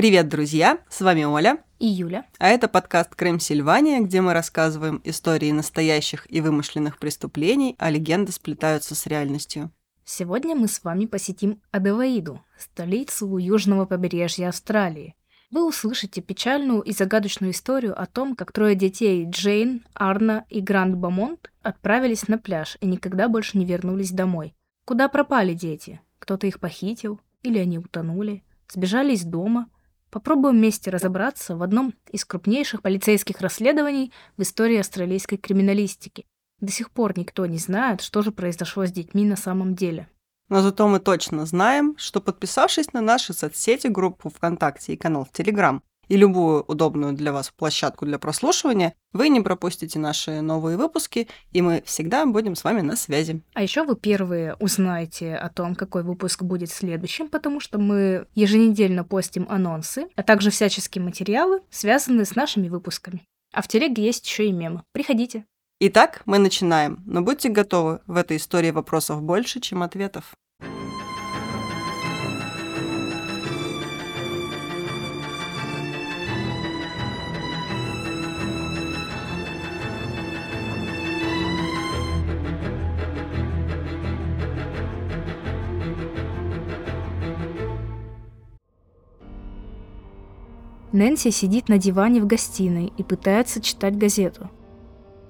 Привет, друзья! С вами Оля. И Юля. А это подкаст Крем Сильвания, где мы рассказываем истории настоящих и вымышленных преступлений, а легенды сплетаются с реальностью. Сегодня мы с вами посетим Адеваиду, столицу южного побережья Австралии. Вы услышите печальную и загадочную историю о том, как трое детей Джейн, Арна и Гранд Бамонт отправились на пляж и никогда больше не вернулись домой. Куда пропали дети? Кто-то их похитил? Или они утонули? Сбежали из дома – Попробуем вместе разобраться в одном из крупнейших полицейских расследований в истории австралийской криминалистики. До сих пор никто не знает, что же произошло с детьми на самом деле. Но зато мы точно знаем, что подписавшись на наши соцсети, группу ВКонтакте и канал в Телеграм, и любую удобную для вас площадку для прослушивания, вы не пропустите наши новые выпуски, и мы всегда будем с вами на связи. А еще вы первые узнаете о том, какой выпуск будет следующим, потому что мы еженедельно постим анонсы, а также всяческие материалы, связанные с нашими выпусками. А в телеге есть еще и мемы. Приходите. Итак, мы начинаем, но будьте готовы, в этой истории вопросов больше, чем ответов. Нэнси сидит на диване в гостиной и пытается читать газету.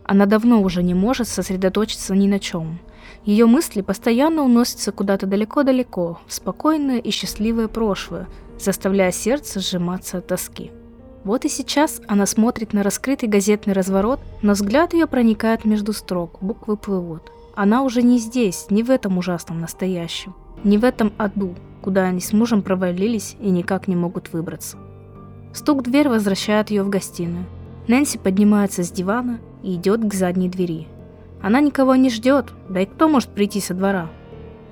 Она давно уже не может сосредоточиться ни на чем. Ее мысли постоянно уносятся куда-то далеко-далеко, в спокойное и счастливое прошлое, заставляя сердце сжиматься от тоски. Вот и сейчас она смотрит на раскрытый газетный разворот, но взгляд ее проникает между строк, буквы плывут. Она уже не здесь, не в этом ужасном настоящем, не в этом аду, куда они с мужем провалились и никак не могут выбраться. Стук в дверь возвращает ее в гостиную. Нэнси поднимается с дивана и идет к задней двери. Она никого не ждет, да и кто может прийти со двора?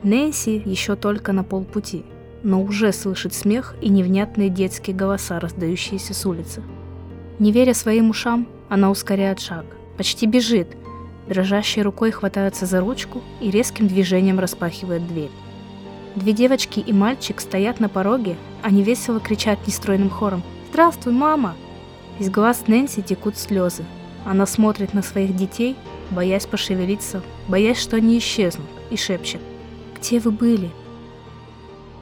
Нэнси еще только на полпути, но уже слышит смех и невнятные детские голоса, раздающиеся с улицы. Не веря своим ушам, она ускоряет шаг, почти бежит, дрожащей рукой хватается за ручку и резким движением распахивает дверь. Две девочки и мальчик стоят на пороге, они весело кричат нестройным хором – «Здравствуй, мама!» Из глаз Нэнси текут слезы. Она смотрит на своих детей, боясь пошевелиться, боясь, что они исчезнут, и шепчет. «Где вы были?»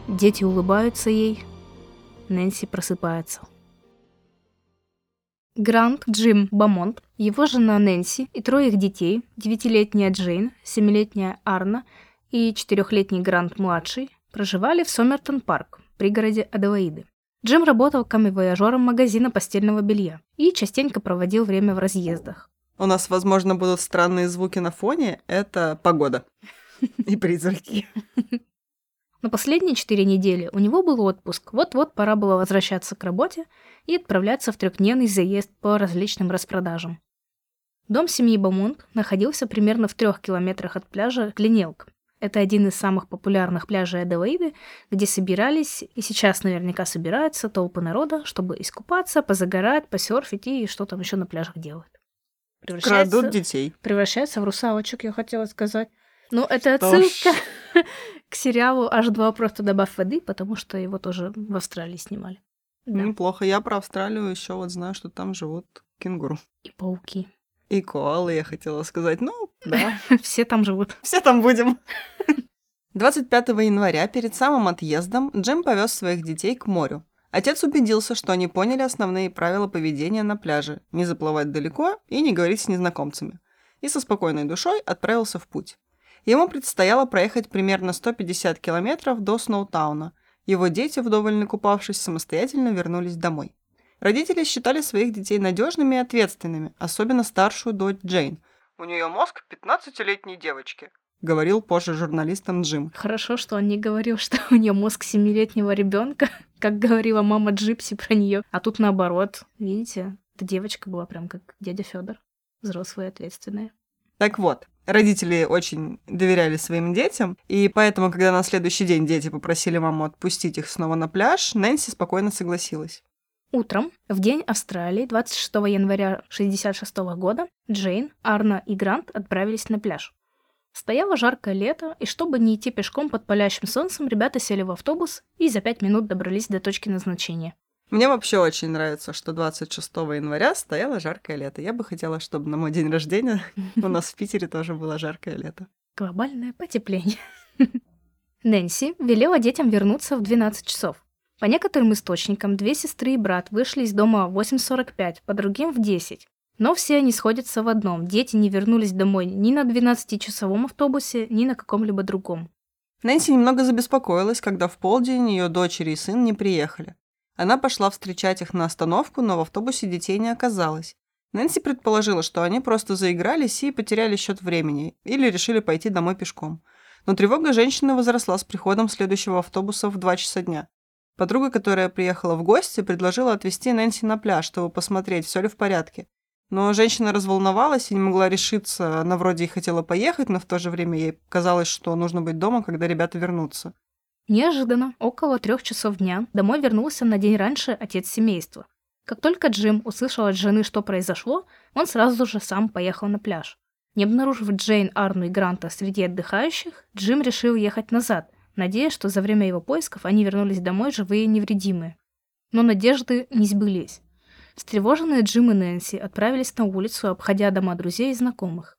Дети улыбаются ей. Нэнси просыпается. Грант Джим Бамонт, его жена Нэнси и трое их детей, девятилетняя Джейн, семилетняя Арна и четырехлетний Грант-младший, проживали в Сомертон-парк, пригороде Аделаиды. Джим работал камевояжером магазина постельного белья и частенько проводил время в разъездах. У нас, возможно, будут странные звуки на фоне. Это погода и призраки. На последние четыре недели у него был отпуск. Вот-вот пора было возвращаться к работе и отправляться в трехдневный заезд по различным распродажам. Дом семьи Бамонт находился примерно в трех километрах от пляжа Клинелк, это один из самых популярных пляжей Аделаиды, где собирались, и сейчас наверняка собираются толпы народа, чтобы искупаться, позагорать, посерфить и что там еще на пляжах делают. Крадут детей. Превращается в русалочек, я хотела сказать. Ну, это отсылка к сериалу H2 «Просто добавь воды», потому что его тоже в Австралии снимали. Да. Неплохо. Я про Австралию еще вот знаю, что там живут кенгуру. И пауки. И коалы, я хотела сказать. Ну, да. Все там живут. Все там будем. 25 января перед самым отъездом Джим повез своих детей к морю, Отец убедился, что они поняли основные правила поведения на пляже – не заплывать далеко и не говорить с незнакомцами. И со спокойной душой отправился в путь. Ему предстояло проехать примерно 150 километров до Сноутауна. Его дети, вдоволь накупавшись, самостоятельно вернулись домой. Родители считали своих детей надежными и ответственными, особенно старшую дочь Джейн. «У нее мозг 15-летней девочки», — говорил позже журналистам Джим. Хорошо, что он не говорил, что у нее мозг семилетнего ребенка, как говорила мама Джипси про нее. А тут наоборот, видите, эта девочка была прям как дядя Федор, взрослая и ответственная. Так вот, родители очень доверяли своим детям, и поэтому, когда на следующий день дети попросили маму отпустить их снова на пляж, Нэнси спокойно согласилась. Утром, в день Австралии, 26 января 1966 года, Джейн, Арна и Грант отправились на пляж. Стояло жаркое лето, и чтобы не идти пешком под палящим солнцем, ребята сели в автобус и за пять минут добрались до точки назначения. Мне вообще очень нравится, что 26 января стояло жаркое лето. Я бы хотела, чтобы на мой день рождения у нас в Питере тоже было жаркое лето. Глобальное потепление. Нэнси велела детям вернуться в 12 часов. По некоторым источникам, две сестры и брат вышли из дома в 8.45, по другим в 10. Но все они сходятся в одном. Дети не вернулись домой ни на 12-часовом автобусе, ни на каком-либо другом. Нэнси немного забеспокоилась, когда в полдень ее дочери и сын не приехали. Она пошла встречать их на остановку, но в автобусе детей не оказалось. Нэнси предположила, что они просто заигрались и потеряли счет времени, или решили пойти домой пешком. Но тревога женщины возросла с приходом следующего автобуса в 2 часа дня. Подруга, которая приехала в гости, предложила отвезти Нэнси на пляж, чтобы посмотреть, все ли в порядке. Но женщина разволновалась и не могла решиться. Она вроде и хотела поехать, но в то же время ей казалось, что нужно быть дома, когда ребята вернутся. Неожиданно, около трех часов дня, домой вернулся на день раньше отец семейства. Как только Джим услышал от жены, что произошло, он сразу же сам поехал на пляж. Не обнаружив Джейн, Арну и Гранта среди отдыхающих, Джим решил ехать назад, надеясь, что за время его поисков они вернулись домой живые и невредимые. Но надежды не сбылись. Встревоженные Джим и Нэнси отправились на улицу, обходя дома друзей и знакомых.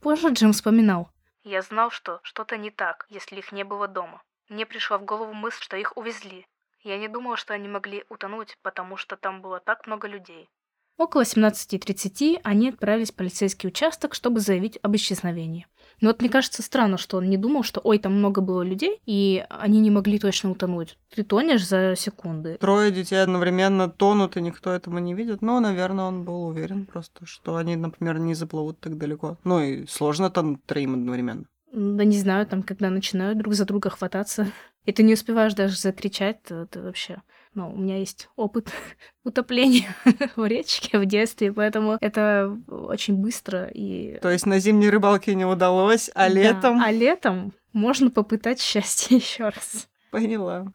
Позже Джим вспоминал. «Я знал, что что-то не так, если их не было дома. Мне пришла в голову мысль, что их увезли. Я не думал, что они могли утонуть, потому что там было так много людей. Около 17.30 они отправились в полицейский участок, чтобы заявить об исчезновении. Но вот мне кажется странно, что он не думал, что ой, там много было людей, и они не могли точно утонуть. Ты тонешь за секунды. Трое детей одновременно тонут, и никто этого не видит. Но, наверное, он был уверен просто, что они, например, не заплывут так далеко. Ну и сложно там троим одновременно. Да не знаю, там, когда начинают друг за друга хвататься, и ты не успеваешь даже закричать, ты вообще ну, у меня есть опыт утопления в речке в детстве, поэтому это очень быстро и... То есть на зимней рыбалке не удалось, а да, летом... А летом можно попытать счастье еще раз. Поняла.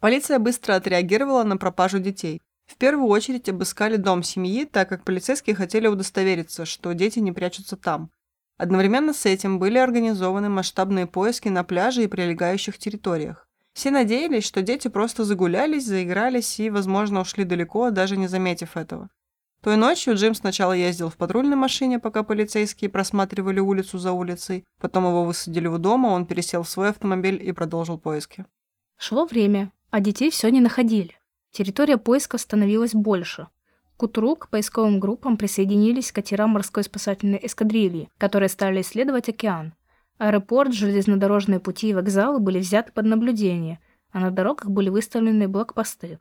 Полиция быстро отреагировала на пропажу детей. В первую очередь обыскали дом семьи, так как полицейские хотели удостовериться, что дети не прячутся там. Одновременно с этим были организованы масштабные поиски на пляже и прилегающих территориях. Все надеялись, что дети просто загулялись, заигрались и, возможно, ушли далеко, даже не заметив этого. Той ночью Джим сначала ездил в патрульной машине, пока полицейские просматривали улицу за улицей. Потом его высадили у дома, он пересел в свой автомобиль и продолжил поиски. Шло время, а детей все не находили. Территория поиска становилась больше. К утру к поисковым группам присоединились катера морской спасательной эскадрильи, которые стали исследовать океан. Аэропорт, железнодорожные пути и вокзалы были взяты под наблюдение, а на дорогах были выставлены блокпосты.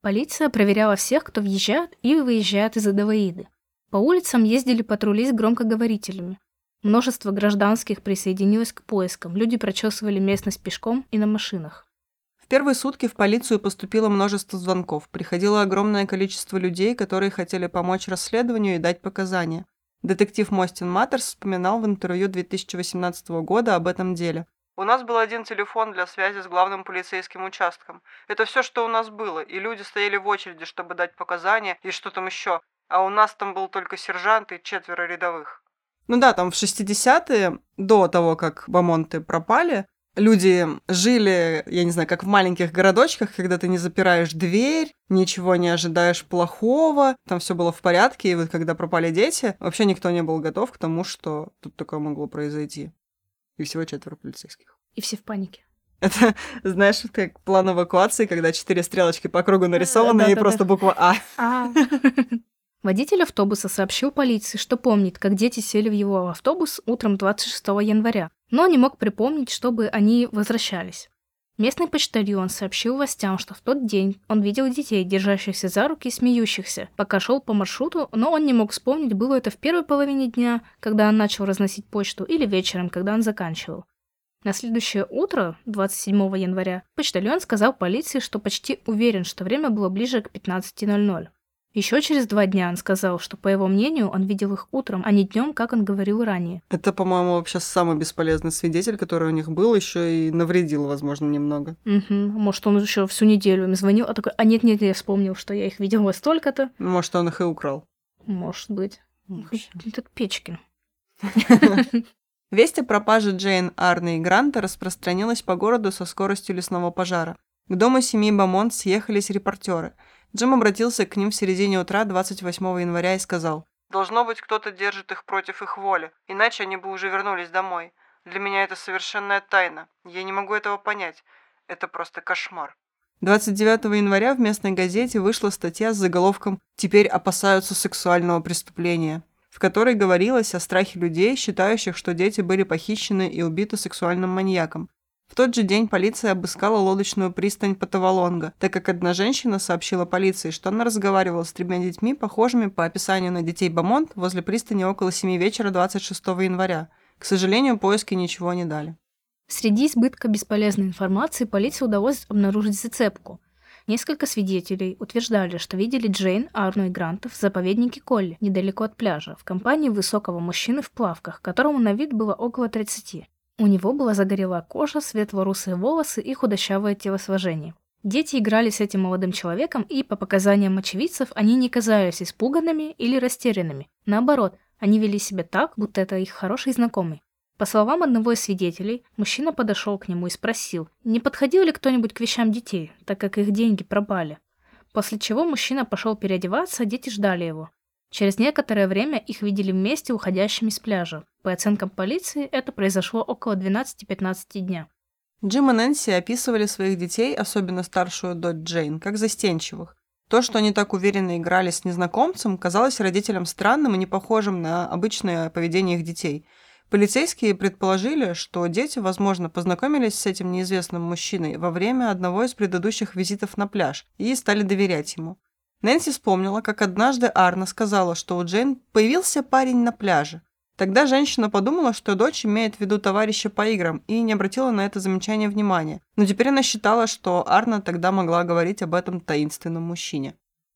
Полиция проверяла всех, кто въезжает и выезжает из Адаваиды. По улицам ездили патрули с громкоговорителями. Множество гражданских присоединилось к поискам, люди прочесывали местность пешком и на машинах. В первые сутки в полицию поступило множество звонков. Приходило огромное количество людей, которые хотели помочь расследованию и дать показания. Детектив Мостин Маттерс вспоминал в интервью 2018 года об этом деле. «У нас был один телефон для связи с главным полицейским участком. Это все, что у нас было, и люди стояли в очереди, чтобы дать показания и что там еще. А у нас там был только сержант и четверо рядовых». Ну да, там в 60-е, до того, как Бамонты пропали, люди жили, я не знаю, как в маленьких городочках, когда ты не запираешь дверь, ничего не ожидаешь плохого, там все было в порядке, и вот когда пропали дети, вообще никто не был готов к тому, что тут такое могло произойти. И всего четверо полицейских. И все в панике. Это, знаешь, как план эвакуации, когда четыре стрелочки по кругу нарисованы, и просто буква А. А. Водитель автобуса сообщил полиции, что помнит, как дети сели в его автобус утром 26 января, но не мог припомнить, чтобы они возвращались. Местный почтальон сообщил властям, что в тот день он видел детей, держащихся за руки и смеющихся, пока шел по маршруту, но он не мог вспомнить, было это в первой половине дня, когда он начал разносить почту, или вечером, когда он заканчивал. На следующее утро, 27 января, почтальон сказал полиции, что почти уверен, что время было ближе к 15.00. Еще через два дня он сказал, что, по его мнению, он видел их утром, а не днем, как он говорил ранее. Это, по-моему, вообще самый бесполезный свидетель, который у них был, еще и навредил, возможно, немного. Угу. Может, он еще всю неделю им звонил, а такой, а нет-нет, я вспомнил, что я их видел во столько-то. Может, он их и украл. Может быть. Этот Печкин. Весть о пропаже Джейн, Арны и Гранта распространилась по городу со скоростью лесного пожара. К дому семьи Бамонт съехались репортеры. Джим обратился к ним в середине утра 28 января и сказал, «Должно быть, кто-то держит их против их воли, иначе они бы уже вернулись домой. Для меня это совершенная тайна. Я не могу этого понять. Это просто кошмар». 29 января в местной газете вышла статья с заголовком «Теперь опасаются сексуального преступления», в которой говорилось о страхе людей, считающих, что дети были похищены и убиты сексуальным маньяком. В тот же день полиция обыскала лодочную пристань Патавалонга, так как одна женщина сообщила полиции, что она разговаривала с тремя детьми, похожими по описанию на детей Бамонт, возле пристани около 7 вечера 26 января. К сожалению, поиски ничего не дали. Среди избытка бесполезной информации полиции удалось обнаружить зацепку. Несколько свидетелей утверждали, что видели Джейн, Арну и Гранта в заповеднике Колли, недалеко от пляжа, в компании высокого мужчины в плавках, которому на вид было около 30. У него была загорелая кожа, светло-русые волосы и худощавое телосложение. Дети играли с этим молодым человеком, и, по показаниям очевидцев, они не казались испуганными или растерянными. Наоборот, они вели себя так, будто это их хороший знакомый. По словам одного из свидетелей, мужчина подошел к нему и спросил, не подходил ли кто-нибудь к вещам детей, так как их деньги пропали. После чего мужчина пошел переодеваться, а дети ждали его. Через некоторое время их видели вместе уходящими с пляжа. По оценкам полиции, это произошло около 12-15 дня. Джим и Нэнси описывали своих детей, особенно старшую дочь Джейн, как застенчивых. То, что они так уверенно играли с незнакомцем, казалось родителям странным и не похожим на обычное поведение их детей. Полицейские предположили, что дети, возможно, познакомились с этим неизвестным мужчиной во время одного из предыдущих визитов на пляж и стали доверять ему. Нэнси вспомнила, как однажды Арна сказала, что у Джейн появился парень на пляже. Тогда женщина подумала, что дочь имеет в виду товарища по играм и не обратила на это замечание внимания. Но теперь она считала, что Арна тогда могла говорить об этом таинственном мужчине.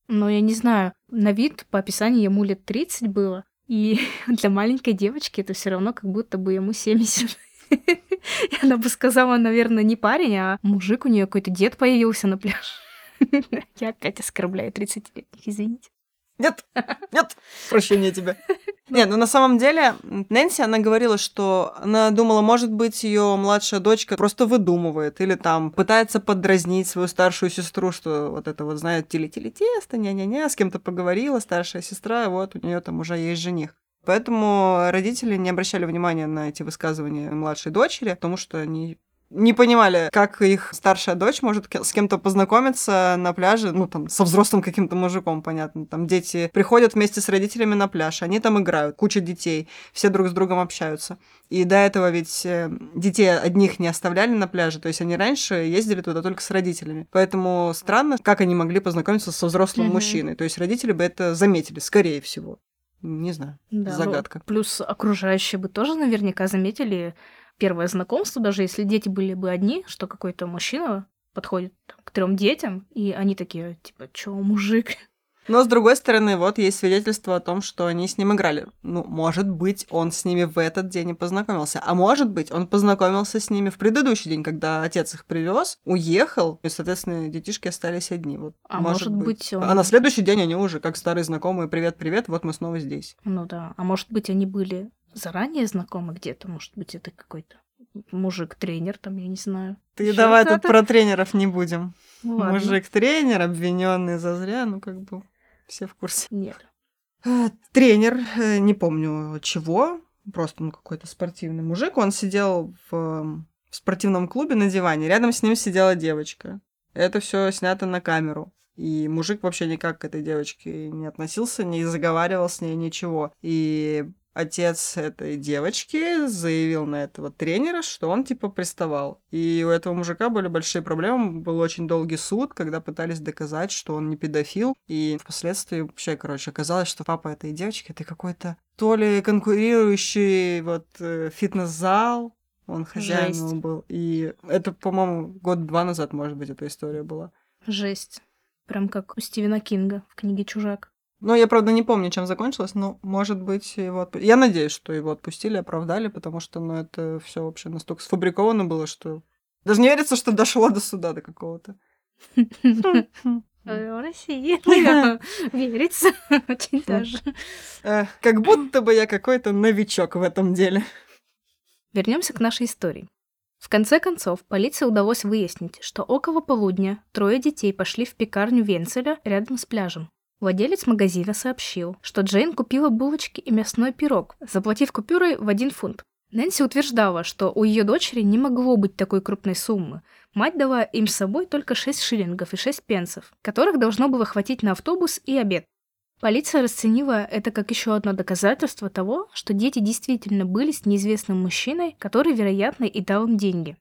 Но я не знаю, на вид по описанию ему лет 30 было. И для маленькой девочки это все равно как будто бы ему 70. И она бы сказала, наверное, не парень, а мужик у нее какой-то дед появился на пляже. Я опять оскорбляю 30-летних, извините. Нет, нет, прощения тебе. Нет, ну на самом деле Нэнси, она говорила, что она думала, может быть, ее младшая дочка просто выдумывает или там пытается подразнить свою старшую сестру, что вот это вот, знает, тили-тили тесто, ня-ня-ня, с кем-то поговорила, старшая сестра, и вот у нее там уже есть жених. Поэтому родители не обращали внимания на эти высказывания младшей дочери, потому что они не понимали, как их старшая дочь может с кем-то познакомиться на пляже, ну, там, со взрослым каким-то мужиком, понятно. Там дети приходят вместе с родителями на пляж, они там играют, куча детей, все друг с другом общаются. И до этого ведь э, детей одних не оставляли на пляже, то есть они раньше ездили туда только с родителями. Поэтому странно, как они могли познакомиться со взрослым Мгм. мужчиной. То есть родители бы это заметили, скорее всего. Не знаю, Да, ну, загадка. плюс окружающие бы тоже наверняка заметили первое знакомство, даже если дети были бы одни, что какой-то мужчина подходит к трем детям, и они такие, типа, чё, мужик? Но, с другой стороны, вот есть свидетельство о том, что они с ним играли. Ну, может быть, он с ними в этот день и познакомился. А может быть, он познакомился с ними в предыдущий день, когда отец их привез, уехал, и, соответственно, детишки остались одни. Вот, А может быть, он- А на следующий день они уже как старые знакомые. Привет-привет, вот мы снова здесь. Ну да, а может быть, они были заранее знакомы где-то, может быть, это какой-то мужик-тренер, там, я не знаю. Ты Ещё давай тут про тренеров не будем. Ну. Мужик-тренер, обвиненный зазря, ну как бы все в курсе. Нет. Э, Тренер, э, не помню чего, просто ну, какой-то спортивный мужик, он сидел в, в в спортивном клубе на диване. Рядом с ним сидела девочка. Это все снято на камеру. И мужик вообще никак к этой девочке не относился, не заговаривал с ней ничего. И отец этой девочки заявил на этого тренера, что он типа приставал. И у этого мужика были большие проблемы, был очень долгий суд, когда пытались доказать, что он не педофил. И впоследствии вообще, короче, оказалось, что папа этой девочки это какой-то то ли конкурирующий вот э, фитнес-зал, он хозяином был. И это, по-моему, год-два назад, может быть, эта история была. Жесть. Прям как у Стивена Кинга в книге «Чужак». Ну, я, правда, не помню, чем закончилось, но, может быть, его отпу... Я надеюсь, что его отпустили, оправдали, потому что, ну, это все вообще настолько сфабриковано было, что... Даже не верится, что дошло до суда до какого-то. В России. Верится. Очень даже. Как будто бы я какой-то новичок в этом деле. Вернемся к нашей истории. В конце концов, полиции удалось выяснить, что около полудня трое детей пошли в пекарню Венцеля рядом с пляжем. Владелец магазина сообщил, что Джейн купила булочки и мясной пирог, заплатив купюрой в один фунт. Нэнси утверждала, что у ее дочери не могло быть такой крупной суммы. Мать дала им с собой только 6 шиллингов и 6 пенсов, которых должно было хватить на автобус и обед. Полиция расценила это как еще одно доказательство того, что дети действительно были с неизвестным мужчиной, который, вероятно, и дал им деньги.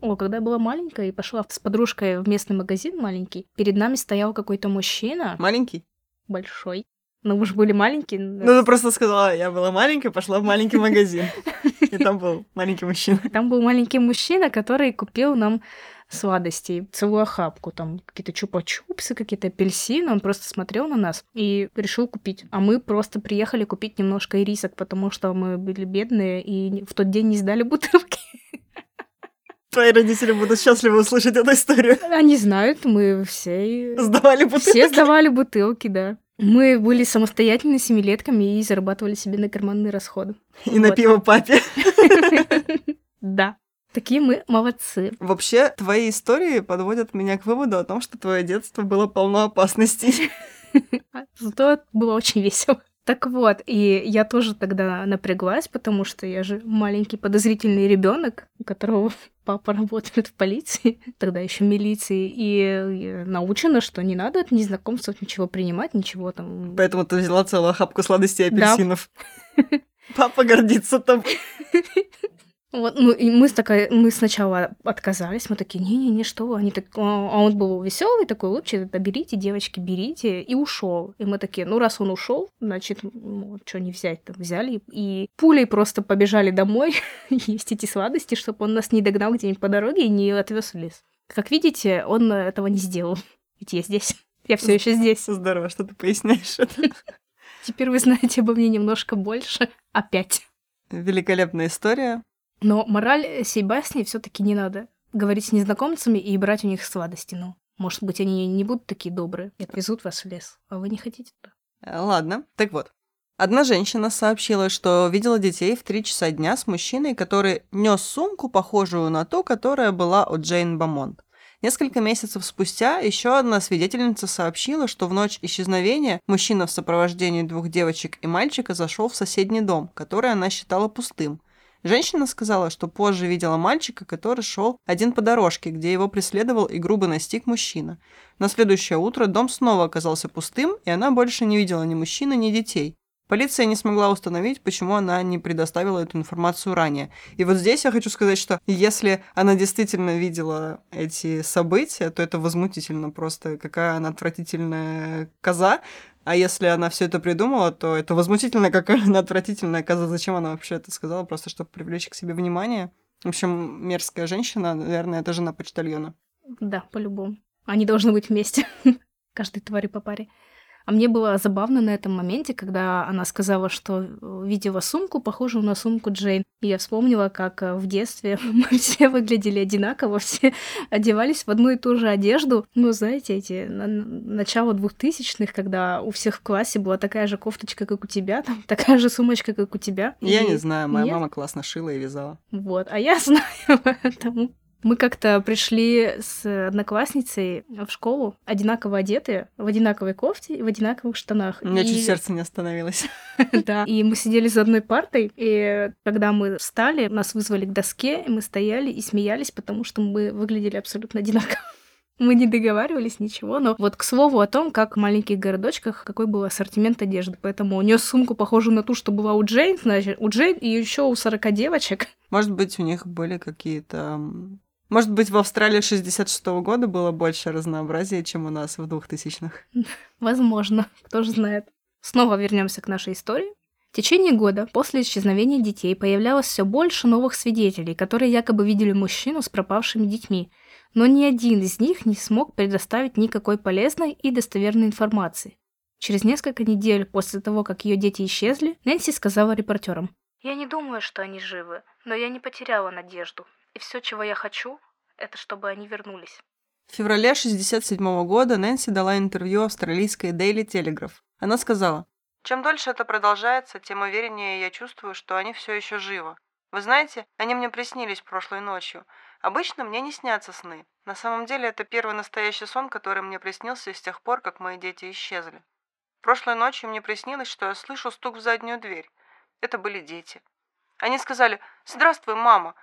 О, когда я была маленькая и пошла с подружкой в местный магазин маленький, перед нами стоял какой-то мужчина. Маленький? Большой. Ну, мы же были маленькие. Ну, ты просто сказала, я была маленькая, пошла в маленький магазин. И там был маленький мужчина. Там был маленький мужчина, который купил нам сладостей, целую охапку, там какие-то чупа-чупсы, какие-то апельсины. Он просто смотрел на нас и решил купить. А мы просто приехали купить немножко ирисок, потому что мы были бедные и в тот день не сдали бутылки. Твои родители будут счастливы услышать эту историю. Они знают, мы все... Сдавали бутылки. Все сдавали бутылки, да. Мы были самостоятельными семилетками и зарабатывали себе на карманные расходы. И вот. на пиво папе. Да. Такие мы молодцы. Вообще, твои истории подводят меня к выводу о том, что твое детство было полно опасностей. Зато было очень весело. Так вот, и я тоже тогда напряглась, потому что я же маленький подозрительный ребенок, у которого папа работает в полиции, тогда еще милиции, и научена, что не надо от незнакомцев ничего принимать, ничего там. Поэтому ты взяла целую охапку сладостей апельсинов. Да. Папа гордится тобой. Вот, ну, и мы, такая, мы сначала отказались, мы такие, не-не-не, что Они так, а, а он был веселый, такой улыбчивый, да берите, девочки, берите, и ушел. И мы такие, ну, раз он ушел, значит, ну, что не взять там, взяли. И пулей просто побежали домой есть эти сладости, чтобы он нас не догнал где-нибудь по дороге и не отвез в лес. Как видите, он этого не сделал. Ведь я здесь. Я все еще здесь. Здорово, что ты поясняешь это. Теперь вы знаете обо мне немножко больше. Опять. Великолепная история. Но мораль сей басни все таки не надо говорить с незнакомцами и брать у них сладости. Ну, может быть, они не будут такие добрые и отвезут вас в лес, а вы не хотите туда. Э, ладно, так вот. Одна женщина сообщила, что видела детей в три часа дня с мужчиной, который нес сумку, похожую на ту, которая была у Джейн Бамонт. Несколько месяцев спустя еще одна свидетельница сообщила, что в ночь исчезновения мужчина в сопровождении двух девочек и мальчика зашел в соседний дом, который она считала пустым. Женщина сказала, что позже видела мальчика, который шел один по дорожке, где его преследовал и грубо настиг мужчина. На следующее утро дом снова оказался пустым, и она больше не видела ни мужчины, ни детей. Полиция не смогла установить, почему она не предоставила эту информацию ранее. И вот здесь я хочу сказать, что если она действительно видела эти события, то это возмутительно просто, какая она отвратительная коза. А если она все это придумала, то это возмутительно, какая она отвратительная коза. Зачем она вообще это сказала? Просто чтобы привлечь к себе внимание. В общем, мерзкая женщина, наверное, это жена почтальона. Да, по-любому. Они должны быть вместе. Каждой твари по паре. А мне было забавно на этом моменте, когда она сказала, что э, видела сумку, похожую на сумку Джейн. И я вспомнила, как э, в детстве мы все выглядели одинаково, все одевались в одну и ту же одежду. Ну, знаете, эти на начало двухтысячных, когда у всех в классе была такая же кофточка, как у тебя, там такая же сумочка, как у тебя. Я и... не знаю, моя Нет? мама классно шила и вязала. Вот, а я знаю, поэтому Мы как-то пришли с одноклассницей в школу, одинаково одетые, в одинаковой кофте и в одинаковых штанах. У меня И- чуть сердце не остановилось. Да. И мы сидели за одной партой, и когда мы встали, нас вызвали к доске, и мы стояли и смеялись, потому что мы выглядели абсолютно одинаково. Мы не договаривались ничего, но вот к слову о том, как в маленьких городочках какой был ассортимент одежды. Поэтому у нее сумку похожую на ту, что была у Джейн, значит, у Джейн и еще у 40 девочек. Может быть, у них были какие-то... Может быть, в Австралии 66 года было больше разнообразия, чем у нас в 2000-х. Возможно, кто же знает. Снова вернемся к нашей истории. В течение года после исчезновения детей появлялось все больше новых свидетелей, которые якобы видели мужчину с пропавшими детьми, но ни один из них не смог предоставить никакой полезной и достоверной информации. Через несколько недель после того, как ее дети исчезли, Нэнси сказала репортерам. «Я не думаю, что они живы, но я не потеряла надежду. И все, чего я хочу, это чтобы они вернулись». В феврале 67 года Нэнси дала интервью австралийской Daily Telegraph. Она сказала, «Чем дольше это продолжается, тем увереннее я чувствую, что они все еще живы. Вы знаете, они мне приснились прошлой ночью. Обычно мне не снятся сны. На самом деле это первый настоящий сон, который мне приснился с тех пор, как мои дети исчезли. Прошлой ночью мне приснилось, что я слышу стук в заднюю дверь. Это были дети. Они сказали «Здравствуй, мама».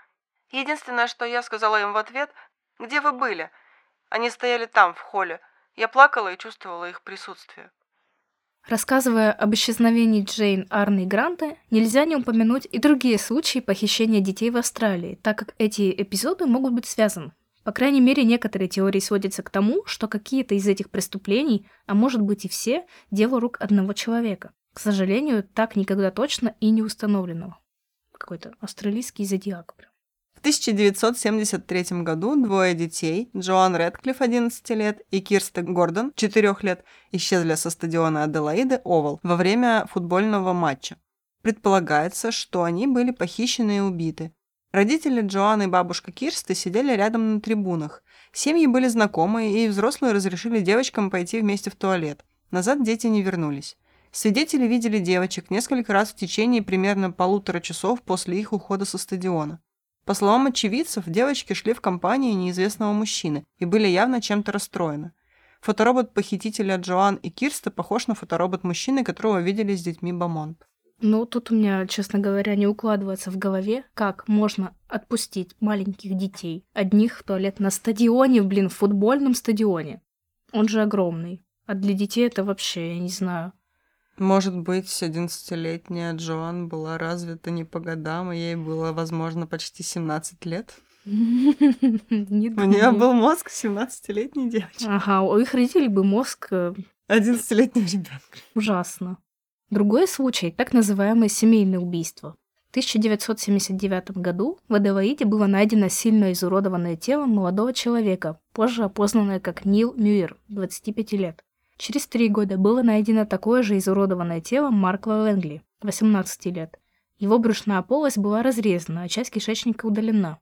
Единственное, что я сказала им в ответ «Где вы были?» Они стояли там, в холле. Я плакала и чувствовала их присутствие. Рассказывая об исчезновении Джейн, Арны Гранта, нельзя не упомянуть и другие случаи похищения детей в Австралии, так как эти эпизоды могут быть связаны. По крайней мере, некоторые теории сводятся к тому, что какие-то из этих преступлений, а может быть и все, дело рук одного человека. К сожалению, так никогда точно и не установленного. Какой-то австралийский зодиак. прям. В 1973 году двое детей, Джоан Рэдклифф, 11 лет, и Кирстен Гордон, 4 лет, исчезли со стадиона Аделаиды Овал во время футбольного матча. Предполагается, что они были похищены и убиты. Родители Джоан и бабушка Кирсты сидели рядом на трибунах. Семьи были знакомы, и взрослые разрешили девочкам пойти вместе в туалет. Назад дети не вернулись. Свидетели видели девочек несколько раз в течение примерно полутора часов после их ухода со стадиона. По словам очевидцев, девочки шли в компании неизвестного мужчины и были явно чем-то расстроены. Фоторобот похитителя Джоан и Кирста похож на фоторобот мужчины, которого видели с детьми Бамонт. Ну, тут у меня, честно говоря, не укладывается в голове, как можно отпустить маленьких детей одних в туалет на стадионе, блин, в футбольном стадионе. Он же огромный. А для детей это вообще, я не знаю. Может быть, 11-летняя Джоан была развита не по годам, и ей было, возможно, почти 17 лет. Не У нее был мозг 17-летней девочки. Ага, у их родителей бы мозг э, 11-летнего ребенка. ужасно. Другой случай – так называемое семейное убийство. В 1979 году в Аделаиде было найдено сильно изуродованное тело молодого человека, позже опознанное как Нил Мюир, 25 лет. Через три года было найдено такое же изуродованное тело Маркла Лэнгли, 18 лет. Его брюшная полость была разрезана, а часть кишечника удалена.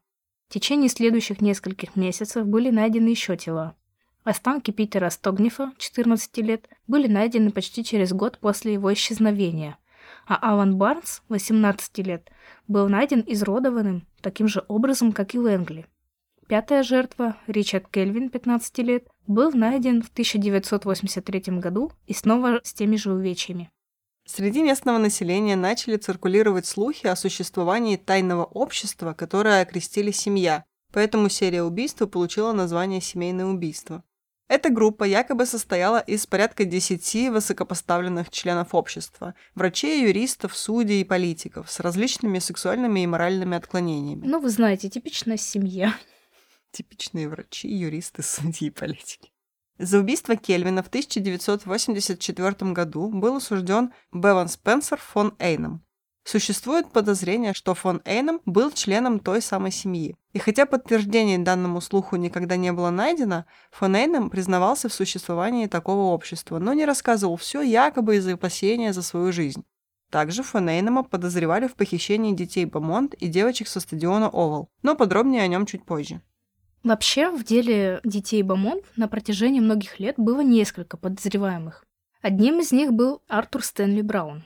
В течение следующих нескольких месяцев были найдены еще тела. Останки Питера Стогнифа, 14 лет, были найдены почти через год после его исчезновения, а Алан Барнс, 18 лет, был найден изродованным таким же образом, как и Лэнгли. Пятая жертва, Ричард Кельвин, 15 лет, был найден в 1983 году и снова с теми же увечьями. Среди местного населения начали циркулировать слухи о существовании тайного общества, которое окрестили «семья», поэтому серия убийств получила название «семейное убийство». Эта группа якобы состояла из порядка 10 высокопоставленных членов общества – врачей, юристов, судей и политиков с различными сексуальными и моральными отклонениями. Ну, вы знаете, типичная семья. Типичные врачи, юристы, судьи политики. За убийство Кельвина в 1984 году был осужден Беван Спенсер фон Эйном. Существует подозрение, что фон Эйном был членом той самой семьи. И хотя подтверждений данному слуху никогда не было найдено, фон Эйном признавался в существовании такого общества, но не рассказывал все якобы из-за опасения за свою жизнь. Также фон Эйнема подозревали в похищении детей Бамонт и девочек со стадиона Овал, но подробнее о нем чуть позже. Вообще, в деле детей Бамонт на протяжении многих лет было несколько подозреваемых. Одним из них был Артур Стэнли Браун.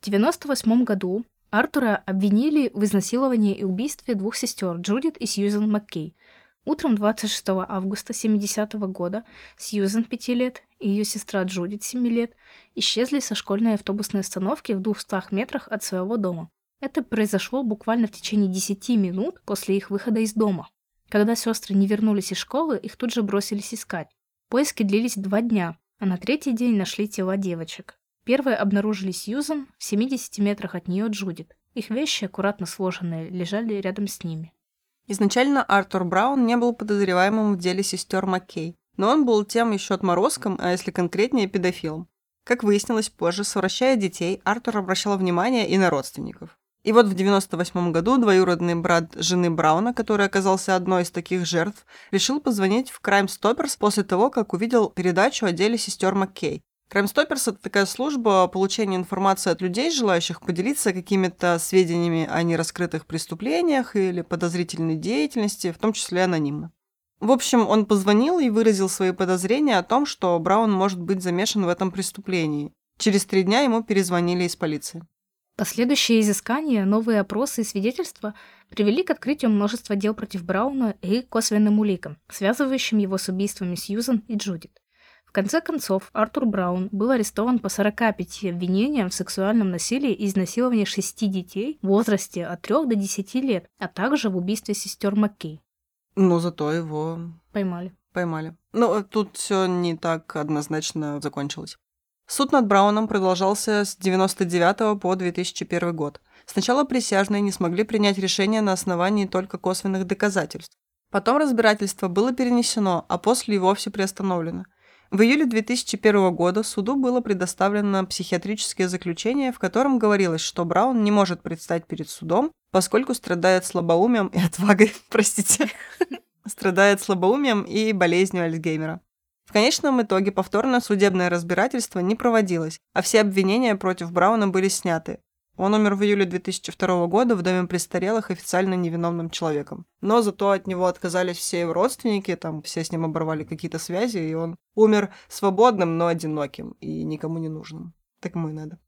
В 1998 году Артура обвинили в изнасиловании и убийстве двух сестер Джудит и Сьюзен Маккей. Утром 26 августа 70 -го года Сьюзен 5 лет и ее сестра Джудит 7 лет исчезли со школьной автобусной остановки в 200 метрах от своего дома. Это произошло буквально в течение 10 минут после их выхода из дома. Когда сестры не вернулись из школы, их тут же бросились искать. Поиски длились два дня, а на третий день нашли тела девочек. Первые обнаружили Сьюзан, в 70 метрах от нее Джудит. Их вещи, аккуратно сложенные, лежали рядом с ними. Изначально Артур Браун не был подозреваемым в деле сестер Маккей, но он был тем еще отморозком, а если конкретнее, педофилом. Как выяснилось позже, совращая детей, Артур обращал внимание и на родственников. И вот в 98 году двоюродный брат жены Брауна, который оказался одной из таких жертв, решил позвонить в Crime Stoppers после того, как увидел передачу о деле сестер Маккей. Crime Stoppers — это такая служба получения информации от людей, желающих поделиться какими-то сведениями о нераскрытых преступлениях или подозрительной деятельности, в том числе анонимно. В общем, он позвонил и выразил свои подозрения о том, что Браун может быть замешан в этом преступлении. Через три дня ему перезвонили из полиции. Последующие изыскания, новые опросы и свидетельства привели к открытию множества дел против Брауна и косвенным уликам, связывающим его с убийствами Сьюзан и Джудит. В конце концов, Артур Браун был арестован по 45 обвинениям в сексуальном насилии и изнасиловании шести детей в возрасте от 3 до 10 лет, а также в убийстве сестер Маккей. Но зато его Поймали. поймали. Но тут все не так однозначно закончилось. Суд над Брауном продолжался с 99 по 2001 год. Сначала присяжные не смогли принять решение на основании только косвенных доказательств. Потом разбирательство было перенесено, а после и вовсе приостановлено – в июле 2001 года суду было предоставлено психиатрическое заключение, в котором говорилось, что Браун не может предстать перед судом, поскольку страдает слабоумием и отвагой, простите, страдает слабоумием и болезнью Альцгеймера. В конечном итоге повторное судебное разбирательство не проводилось, а все обвинения против Брауна были сняты, он умер в июле 2002 года в доме престарелых официально невиновным человеком. Но зато от него отказались все его родственники, там все с ним оборвали какие-то связи, и он умер свободным, но одиноким и никому не нужным. Так ему и надо.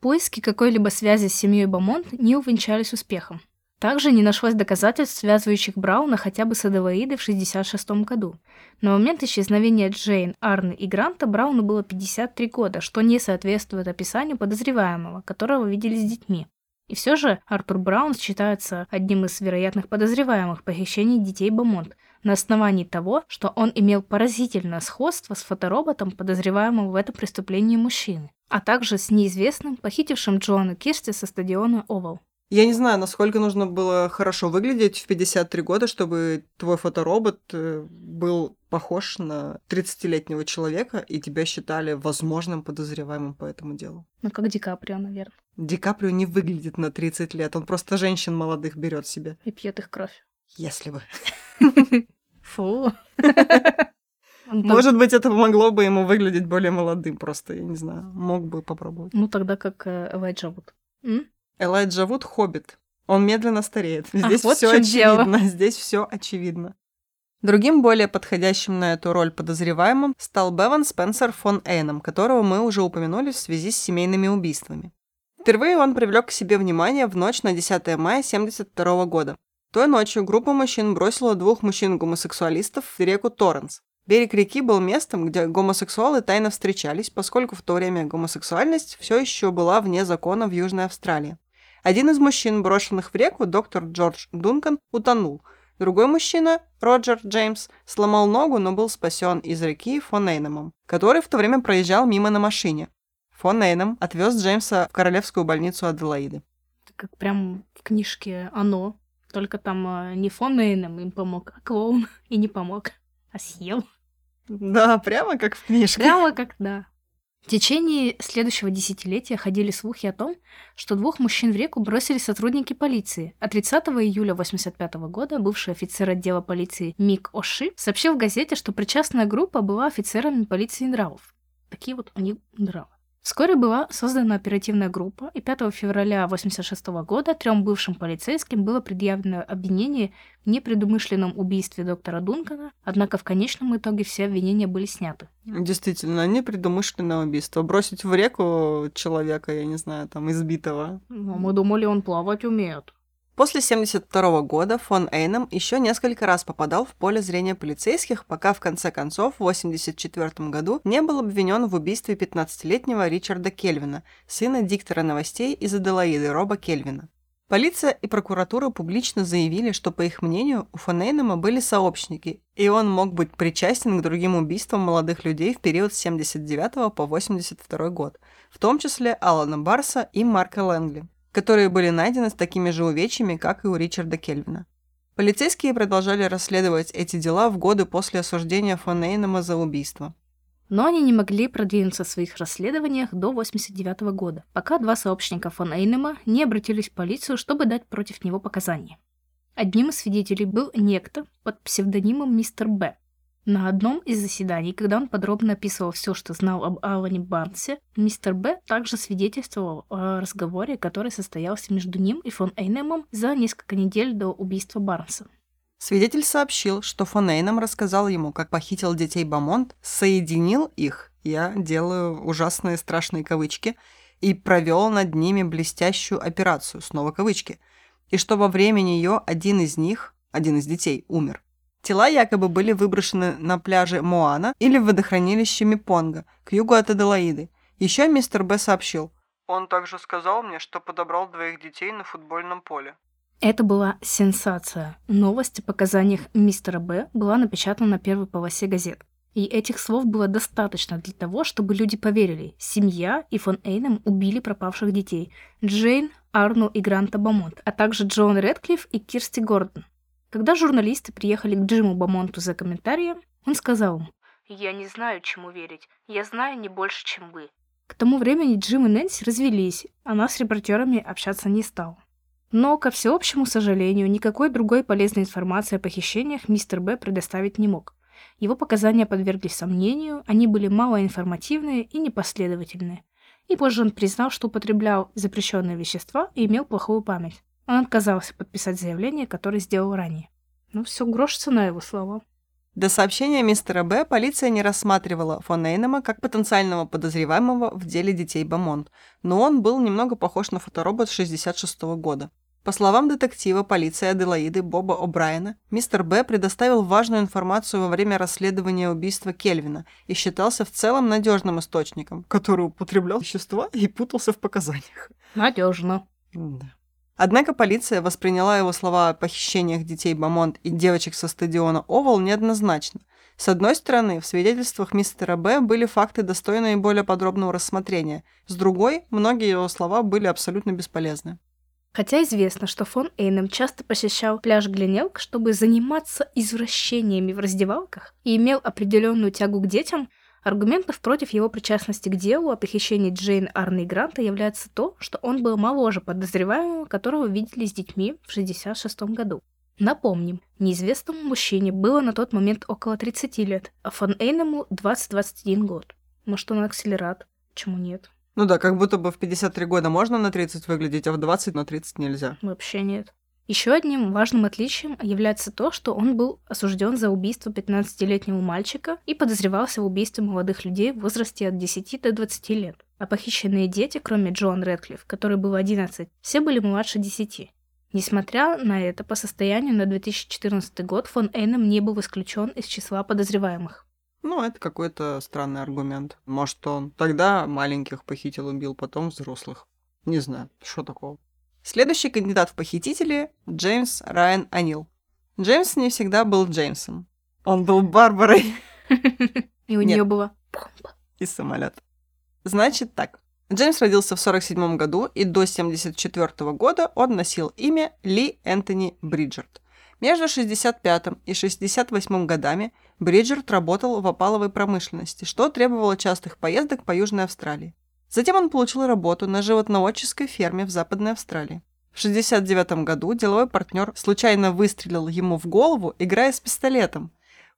Поиски какой-либо связи с семьей Бамонт не увенчались успехом. Также не нашлось доказательств, связывающих Брауна хотя бы с Адеваидой в 1966 году. На момент исчезновения Джейн, Арны и Гранта Брауну было 53 года, что не соответствует описанию подозреваемого, которого видели с детьми. И все же Артур Браун считается одним из вероятных подозреваемых в похищении детей Бамонт на основании того, что он имел поразительное сходство с фотороботом подозреваемого в этом преступлении мужчины, а также с неизвестным, похитившим Джоанну Кирсти со стадиона Овал. Я не знаю, насколько нужно было хорошо выглядеть в 53 года, чтобы твой фоторобот э, был похож на 30-летнего человека, и тебя считали возможным подозреваемым по этому делу. Ну, как Ди Каприо, наверное. Ди Каприо не выглядит на 30 лет, он просто женщин молодых берет себе. И пьет их кровь. Если бы. Фу. Может быть, это помогло бы ему выглядеть более молодым, просто, я не знаю, мог бы попробовать. Ну, тогда как э, Элайджа Вуд. Элайджа Вуд хоббит. Он медленно стареет. Здесь вот все чём дело. очевидно. Здесь все очевидно. Другим более подходящим на эту роль подозреваемым стал Беван Спенсер фон Эйном, которого мы уже упомянули в связи с семейными убийствами. Впервые он привлек к себе внимание в ночь на 10 мая 1972 года. Той ночью группа мужчин бросила двух мужчин-гомосексуалистов в реку Торренс. Берег реки был местом, где гомосексуалы тайно встречались, поскольку в то время гомосексуальность все еще была вне закона в Южной Австралии. Один из мужчин, брошенных в реку, доктор Джордж Дункан, утонул. Другой мужчина, Роджер Джеймс, сломал ногу, но был спасен из реки фон Эйнемом, который в то время проезжал мимо на машине. Фон Эйнем отвез Джеймса в королевскую больницу Аделаиды. Как прям в книжке «Оно». Только там э, не фон Эйнем им помог, а клоун. И не помог, а съел. Да, прямо как в книжке. Прямо как да. В течение следующего десятилетия ходили слухи о том, что двух мужчин в реку бросили сотрудники полиции, а 30 июля 1985 года бывший офицер отдела полиции Мик Оши сообщил в газете, что причастная группа была офицерами полиции нравов. Такие вот у них нравы. Вскоре была создана оперативная группа, и 5 февраля 1986 года трем бывшим полицейским было предъявлено обвинение в непредумышленном убийстве доктора Дункана, однако в конечном итоге все обвинения были сняты. Действительно, непредумышленное убийство. Бросить в реку человека, я не знаю, там, избитого. Ну, мы думали, он плавать умеет. После 1972 года фон Эйном еще несколько раз попадал в поле зрения полицейских, пока в конце концов в 1984 году не был обвинен в убийстве 15-летнего Ричарда Кельвина, сына диктора новостей из Аделаиды Роба Кельвина. Полиция и прокуратура публично заявили, что, по их мнению, у Фонейнема были сообщники, и он мог быть причастен к другим убийствам молодых людей в период с 79 по 82 год, в том числе Алана Барса и Марка Лэнгли, которые были найдены с такими же увечьями, как и у Ричарда Кельвина. Полицейские продолжали расследовать эти дела в годы после осуждения Фонейнема за убийство но они не могли продвинуться в своих расследованиях до 89 года, пока два сообщника фон Эйнема не обратились в полицию, чтобы дать против него показания. Одним из свидетелей был некто под псевдонимом Мистер Б. На одном из заседаний, когда он подробно описывал все, что знал об Алане Барнсе, мистер Б также свидетельствовал о разговоре, который состоялся между ним и фон Эйнемом за несколько недель до убийства Барнса. Свидетель сообщил, что Фонейном рассказал ему, как похитил детей Бамонт, соединил их, я делаю ужасные страшные кавычки, и провел над ними блестящую операцию, снова кавычки, и что во время нее один из них, один из детей, умер. Тела якобы были выброшены на пляже Моана или в водохранилище Мипонга, к югу от Аделаиды. Еще мистер Б сообщил. Он также сказал мне, что подобрал двоих детей на футбольном поле. Это была сенсация. Новость о показаниях мистера Б была напечатана на первой полосе газет. И этих слов было достаточно для того, чтобы люди поверили. Семья и фон Эйном убили пропавших детей. Джейн, Арну и Гранта Бамонт, а также Джон Редклифф и Кирсти Гордон. Когда журналисты приехали к Джиму Бамонту за комментарием, он сказал «Я не знаю, чему верить. Я знаю не больше, чем вы». К тому времени Джим и Нэнси развелись, она с репортерами общаться не стала. Но, ко всеобщему сожалению, никакой другой полезной информации о похищениях мистер Б предоставить не мог. Его показания подверглись сомнению, они были малоинформативные и непоследовательные. И позже он признал, что употреблял запрещенные вещества и имел плохую память. Он отказался подписать заявление, которое сделал ранее. Ну, все грош цена его слова. До сообщения мистера Б полиция не рассматривала фон Эйнема как потенциального подозреваемого в деле детей Бамонт, но он был немного похож на фоторобот 66 -го года. По словам детектива полиции Аделаиды Боба О'Брайена, мистер Б предоставил важную информацию во время расследования убийства Кельвина и считался в целом надежным источником, который употреблял вещества и путался в показаниях. Надежно. Да. Однако полиция восприняла его слова о похищениях детей Бамонт и девочек со стадиона Овал неоднозначно. С одной стороны, в свидетельствах мистера Б были факты, достойные более подробного рассмотрения. С другой, многие его слова были абсолютно бесполезны. Хотя известно, что фон Эйнем часто посещал пляж Гленелк, чтобы заниматься извращениями в раздевалках и имел определенную тягу к детям, аргументов против его причастности к делу о похищении Джейн Арны Гранта является то, что он был моложе подозреваемого, которого видели с детьми в 1966 году. Напомним, неизвестному мужчине было на тот момент около 30 лет, а фон Эйнему 20-21 год. Может, он акселерат? Почему нет? Ну да, как будто бы в 53 года можно на 30 выглядеть, а в 20 на 30 нельзя. Вообще нет. Еще одним важным отличием является то, что он был осужден за убийство 15-летнего мальчика и подозревался в убийстве молодых людей в возрасте от 10 до 20 лет. А похищенные дети, кроме Джоан Редклифф, который был 11, все были младше 10. Несмотря на это, по состоянию на 2014 год фон Эйном не был исключен из числа подозреваемых. Ну, это какой-то странный аргумент. Может, он тогда маленьких похитил, убил, потом взрослых. Не знаю, что такого. Следующий кандидат в похитители – Джеймс Райан Анил. Джеймс не всегда был Джеймсом. Он был Барбарой. И у нее была бомба. И самолет. Значит так. Джеймс родился в 47 году, и до 74 года он носил имя Ли Энтони Бриджерт. Между 65 и 68 годами Бриджерт работал в опаловой промышленности, что требовало частых поездок по Южной Австралии. Затем он получил работу на животноводческой ферме в Западной Австралии. В 1969 году деловой партнер случайно выстрелил ему в голову, играя с пистолетом.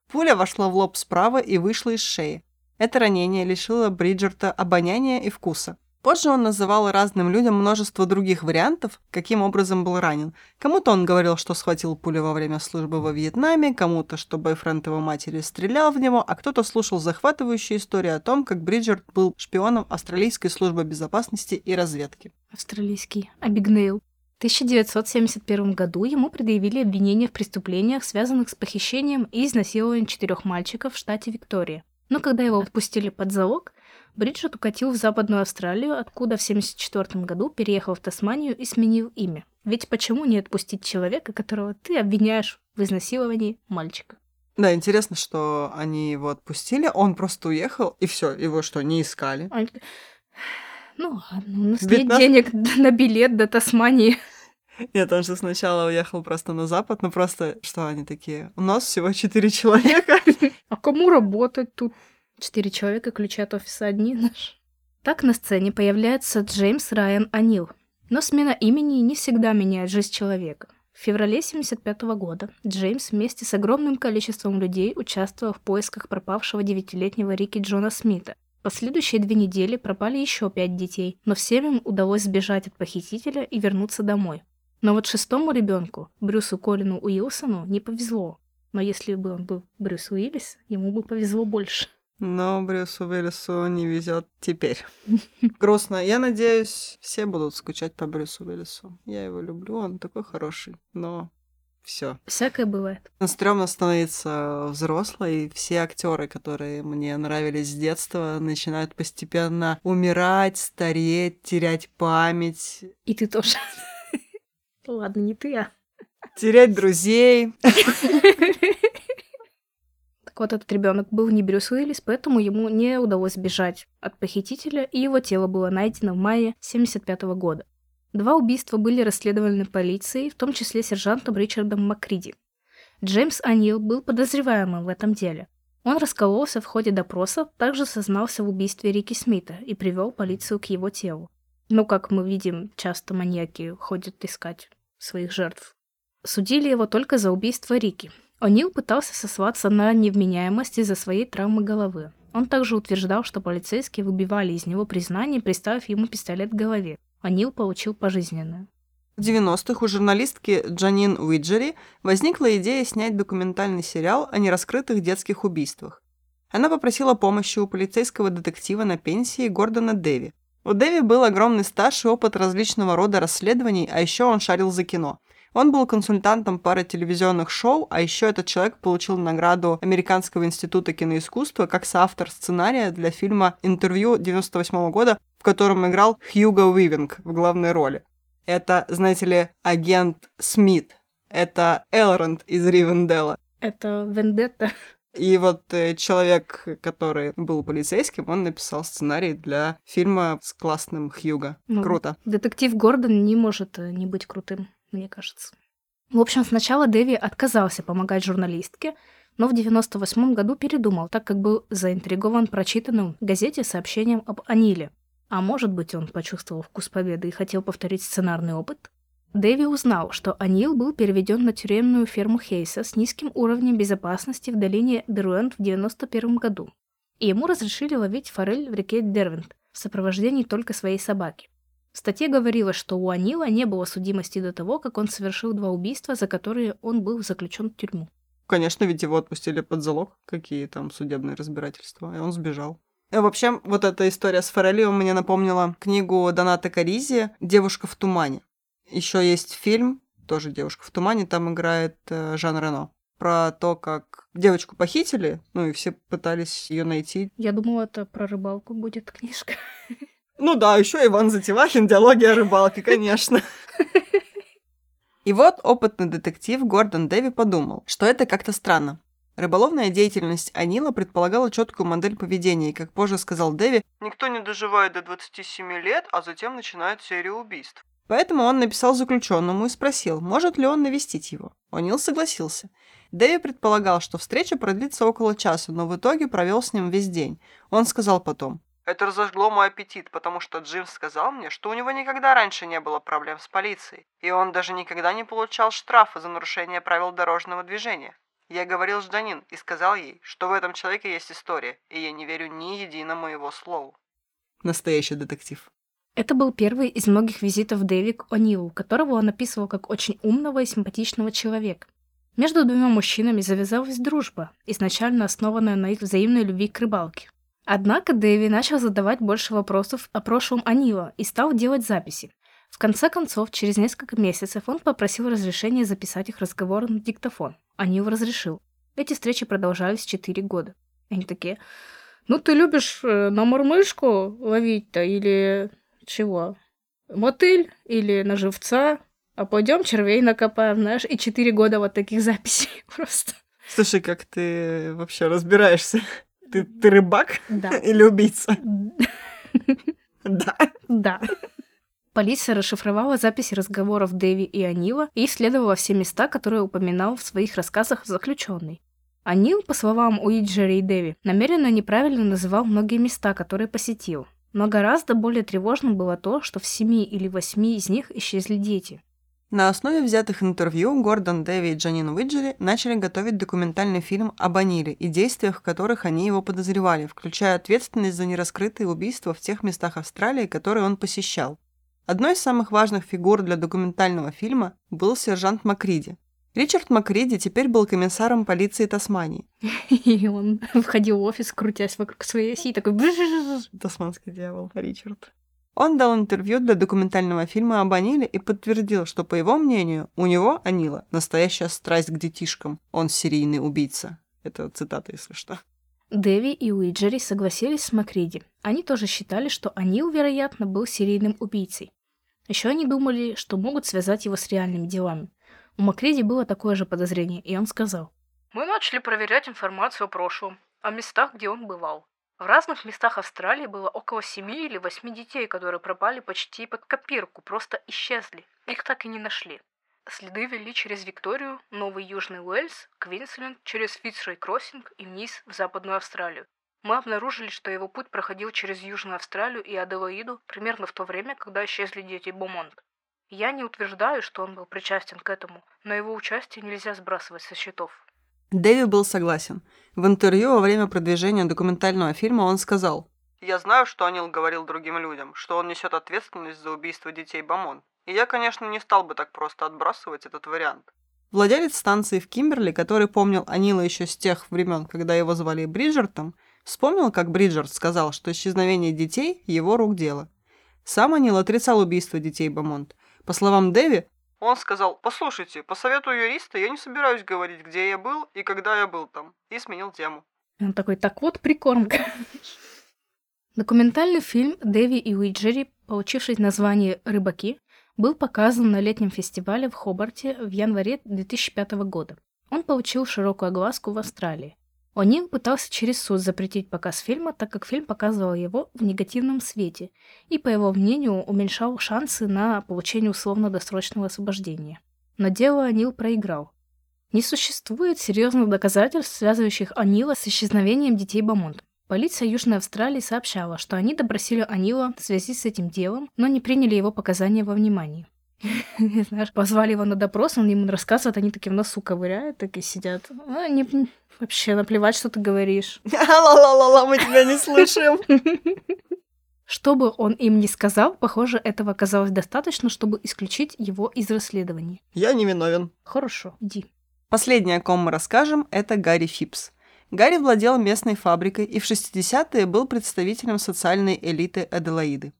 Пуля вошла в лоб справа и вышла из шеи. Это ранение лишило Бриджерта обоняния и вкуса. Позже он называл разным людям множество других вариантов, каким образом был ранен. Кому-то он говорил, что схватил пулю во время службы во Вьетнаме, кому-то, что бойфренд его матери стрелял в него, а кто-то слушал захватывающие истории о том, как Бриджерт был шпионом Австралийской службы безопасности и разведки. Австралийский. Абигнейл. В 1971 году ему предъявили обвинение в преступлениях, связанных с похищением и изнасилованием четырех мальчиков в штате Виктория. Но когда его отпустили под залог, Бриджит укатил в Западную Австралию, откуда в 1974 году переехал в Тасманию и сменил имя. Ведь почему не отпустить человека, которого ты обвиняешь в изнасиловании мальчика? Да, интересно, что они его отпустили, он просто уехал, и все, его что, не искали? Он... Ну ладно, у нас нет 19 денег на билет до Тасмании. Нет, он же сначала уехал просто на запад, но просто, что они такие, у нас всего четыре человека. А кому работать тут? Четыре человека, ключи от офиса одни наши. Так на сцене появляется Джеймс Райан Анил. Но смена имени не всегда меняет жизнь человека. В феврале 1975 года Джеймс вместе с огромным количеством людей участвовал в поисках пропавшего девятилетнего Рики Джона Смита. Последующие две недели пропали еще пять детей, но всем им удалось сбежать от похитителя и вернуться домой. Но вот шестому ребенку, Брюсу Колину Уилсону, не повезло. Но если бы он был Брюс Уиллис, ему бы повезло больше. Но Брюсу Уиллису не везет теперь. Грустно. Я надеюсь, все будут скучать по Брюсу Уиллису. Я его люблю, он такой хороший. Но все. Всякое бывает. Стремно становиться взрослой. Все актеры, которые мне нравились с детства, начинают постепенно умирать, стареть, терять память, И ты тоже. Ладно, не ты, а. терять друзей. Так вот, этот ребенок был не Брюс Уиллис, поэтому ему не удалось сбежать от похитителя, и его тело было найдено в мае 1975 года. Два убийства были расследованы полицией, в том числе сержантом Ричардом Макриди. Джеймс Анил был подозреваемым в этом деле. Он раскололся в ходе допроса, также сознался в убийстве Рики Смита и привел полицию к его телу. Ну, как мы видим, часто маньяки ходят искать своих жертв. Судили его только за убийство Рики. О'Нил пытался сослаться на невменяемость из-за своей травмы головы. Он также утверждал, что полицейские выбивали из него признание, приставив ему пистолет к голове. О'Нил получил пожизненное. В 90-х у журналистки Джанин Уиджери возникла идея снять документальный сериал о нераскрытых детских убийствах. Она попросила помощи у полицейского детектива на пенсии Гордона Дэви. У Дэви был огромный стаж и опыт различного рода расследований, а еще он шарил за кино. Он был консультантом пары телевизионных шоу, а еще этот человек получил награду Американского института киноискусства как соавтор сценария для фильма «Интервью» 98 года, в котором играл Хьюго Уивинг в главной роли. Это, знаете ли, агент Смит. Это Элронд из Ривенделла. Это вендетта. И вот э, человек, который был полицейским, он написал сценарий для фильма с классным Хьюго. Ну, Круто. Детектив Гордон не может э, не быть крутым, мне кажется. В общем, сначала Дэви отказался помогать журналистке, но в 98 году передумал, так как был заинтригован прочитанным в газете сообщением об Аниле. А может быть, он почувствовал вкус победы и хотел повторить сценарный опыт? Дэви узнал, что Анил был переведен на тюремную ферму Хейса с низким уровнем безопасности в долине Деруэнд в 91 году. И ему разрешили ловить форель в реке Дервент в сопровождении только своей собаки. В статье говорилось, что у Анила не было судимости до того, как он совершил два убийства, за которые он был заключен в тюрьму. Конечно, ведь его отпустили под залог, какие там судебные разбирательства, и он сбежал. И вообще, вот эта история с Форелью мне напомнила книгу Доната Каризи «Девушка в тумане». Еще есть фильм, тоже «Девушка в тумане», там играет э, Жан Рено. Про то, как девочку похитили, ну и все пытались ее найти. Я думала, это про рыбалку будет книжка. Ну да, еще Иван Затевахин, диалоги о рыбалке, конечно. И вот опытный детектив Гордон Дэви подумал, что это как-то странно. Рыболовная деятельность Анила предполагала четкую модель поведения, и, как позже сказал Дэви, никто не доживает до 27 лет, а затем начинает серию убийств. Поэтому он написал заключенному и спросил, может ли он навестить его. О'Нил согласился. Дэви предполагал, что встреча продлится около часа, но в итоге провел с ним весь день. Он сказал потом, это разожгло мой аппетит, потому что Джимс сказал мне, что у него никогда раньше не было проблем с полицией, и он даже никогда не получал штрафа за нарушение правил дорожного движения. Я говорил с Джанин и сказал ей, что в этом человеке есть история, и я не верю ни единому его слову. Настоящий детектив. Это был первый из многих визитов Дэви к О'Нилу, которого он описывал как очень умного и симпатичного человека. Между двумя мужчинами завязалась дружба, изначально основанная на их взаимной любви к рыбалке. Однако Дэви начал задавать больше вопросов о прошлом Анила и стал делать записи. В конце концов, через несколько месяцев он попросил разрешения записать их разговор на диктофон. Его разрешил. Эти встречи продолжались 4 года. Они такие, ну ты любишь э, на мурмышку ловить-то или чего? Мотыль или на живца? А пойдем червей накопаем, знаешь, и 4 года вот таких записей просто. Слушай, как ты вообще разбираешься? Ты, ты рыбак Да. или убийца? Да. Да. Полиция расшифровала записи разговоров Дэви и Анила и исследовала все места, которые упоминал в своих рассказах заключенный. Анил, по словам Уиджери и Дэви, намеренно неправильно называл многие места, которые посетил. Но гораздо более тревожным было то, что в семи или восьми из них исчезли дети. На основе взятых интервью Гордон Дэви и Джанин Уиджери начали готовить документальный фильм об Аниле и действиях, в которых они его подозревали, включая ответственность за нераскрытые убийства в тех местах Австралии, которые он посещал. Одной из самых важных фигур для документального фильма был сержант Макриди. Ричард Макриди теперь был комиссаром полиции Тасмании. И он входил в офис, крутясь вокруг своей оси, такой... Тасманский дьявол, Ричард. Он дал интервью для документального фильма об Аниле и подтвердил, что, по его мнению, у него, Анила, настоящая страсть к детишкам. Он серийный убийца. Это цитата, если что. Дэви и Уиджери согласились с Макриди. Они тоже считали, что Анил, вероятно, был серийным убийцей. Еще они думали, что могут связать его с реальными делами. У Макриди было такое же подозрение, и он сказал. Мы начали проверять информацию о прошлом, о местах, где он бывал. В разных местах Австралии было около семи или восьми детей, которые пропали почти под копирку, просто исчезли. Их так и не нашли. Следы вели через Викторию, Новый Южный Уэльс, Квинсленд, через Фицрой Кроссинг и вниз в Западную Австралию. Мы обнаружили, что его путь проходил через Южную Австралию и Аделаиду примерно в то время, когда исчезли дети Бомонт. Я не утверждаю, что он был причастен к этому, но его участие нельзя сбрасывать со счетов. Дэви был согласен. В интервью во время продвижения документального фильма он сказал, «Я знаю, что Анил говорил другим людям, что он несет ответственность за убийство детей Бамон. И я, конечно, не стал бы так просто отбрасывать этот вариант». Владелец станции в Кимберли, который помнил Анила еще с тех времен, когда его звали Бриджертом, вспомнил, как Бриджерт сказал, что исчезновение детей – его рук дело. Сам Анил отрицал убийство детей Бамонт. По словам Дэви, он сказал, послушайте, по совету юриста я не собираюсь говорить, где я был и когда я был там, и сменил тему. Он такой, так вот, прикормка. Документальный фильм Дэви и Уиджери, получивший название «Рыбаки», был показан на летнем фестивале в Хобарте в январе 2005 года. Он получил широкую огласку в Австралии. О'Нил пытался через суд запретить показ фильма, так как фильм показывал его в негативном свете и, по его мнению, уменьшал шансы на получение условно-досрочного освобождения. Но дело О'Нил проиграл. Не существует серьезных доказательств, связывающих О'Нила с исчезновением детей Бамонт. Полиция Южной Австралии сообщала, что они допросили О'Нила в связи с этим делом, но не приняли его показания во внимание. Знаешь, позвали его на допрос, он ему рассказывает, они такие в носу ковыряют, такие сидят. А, не, вообще наплевать, что ты говоришь. Ла-ла-ла-ла, мы тебя не слышим. Что бы он им ни сказал, похоже, этого оказалось достаточно, чтобы исключить его из расследования. Я не виновен. Хорошо, иди. Последнее, о ком мы расскажем, это Гарри Фипс. Гарри владел местной фабрикой и в 60-е был представителем социальной элиты Аделаиды.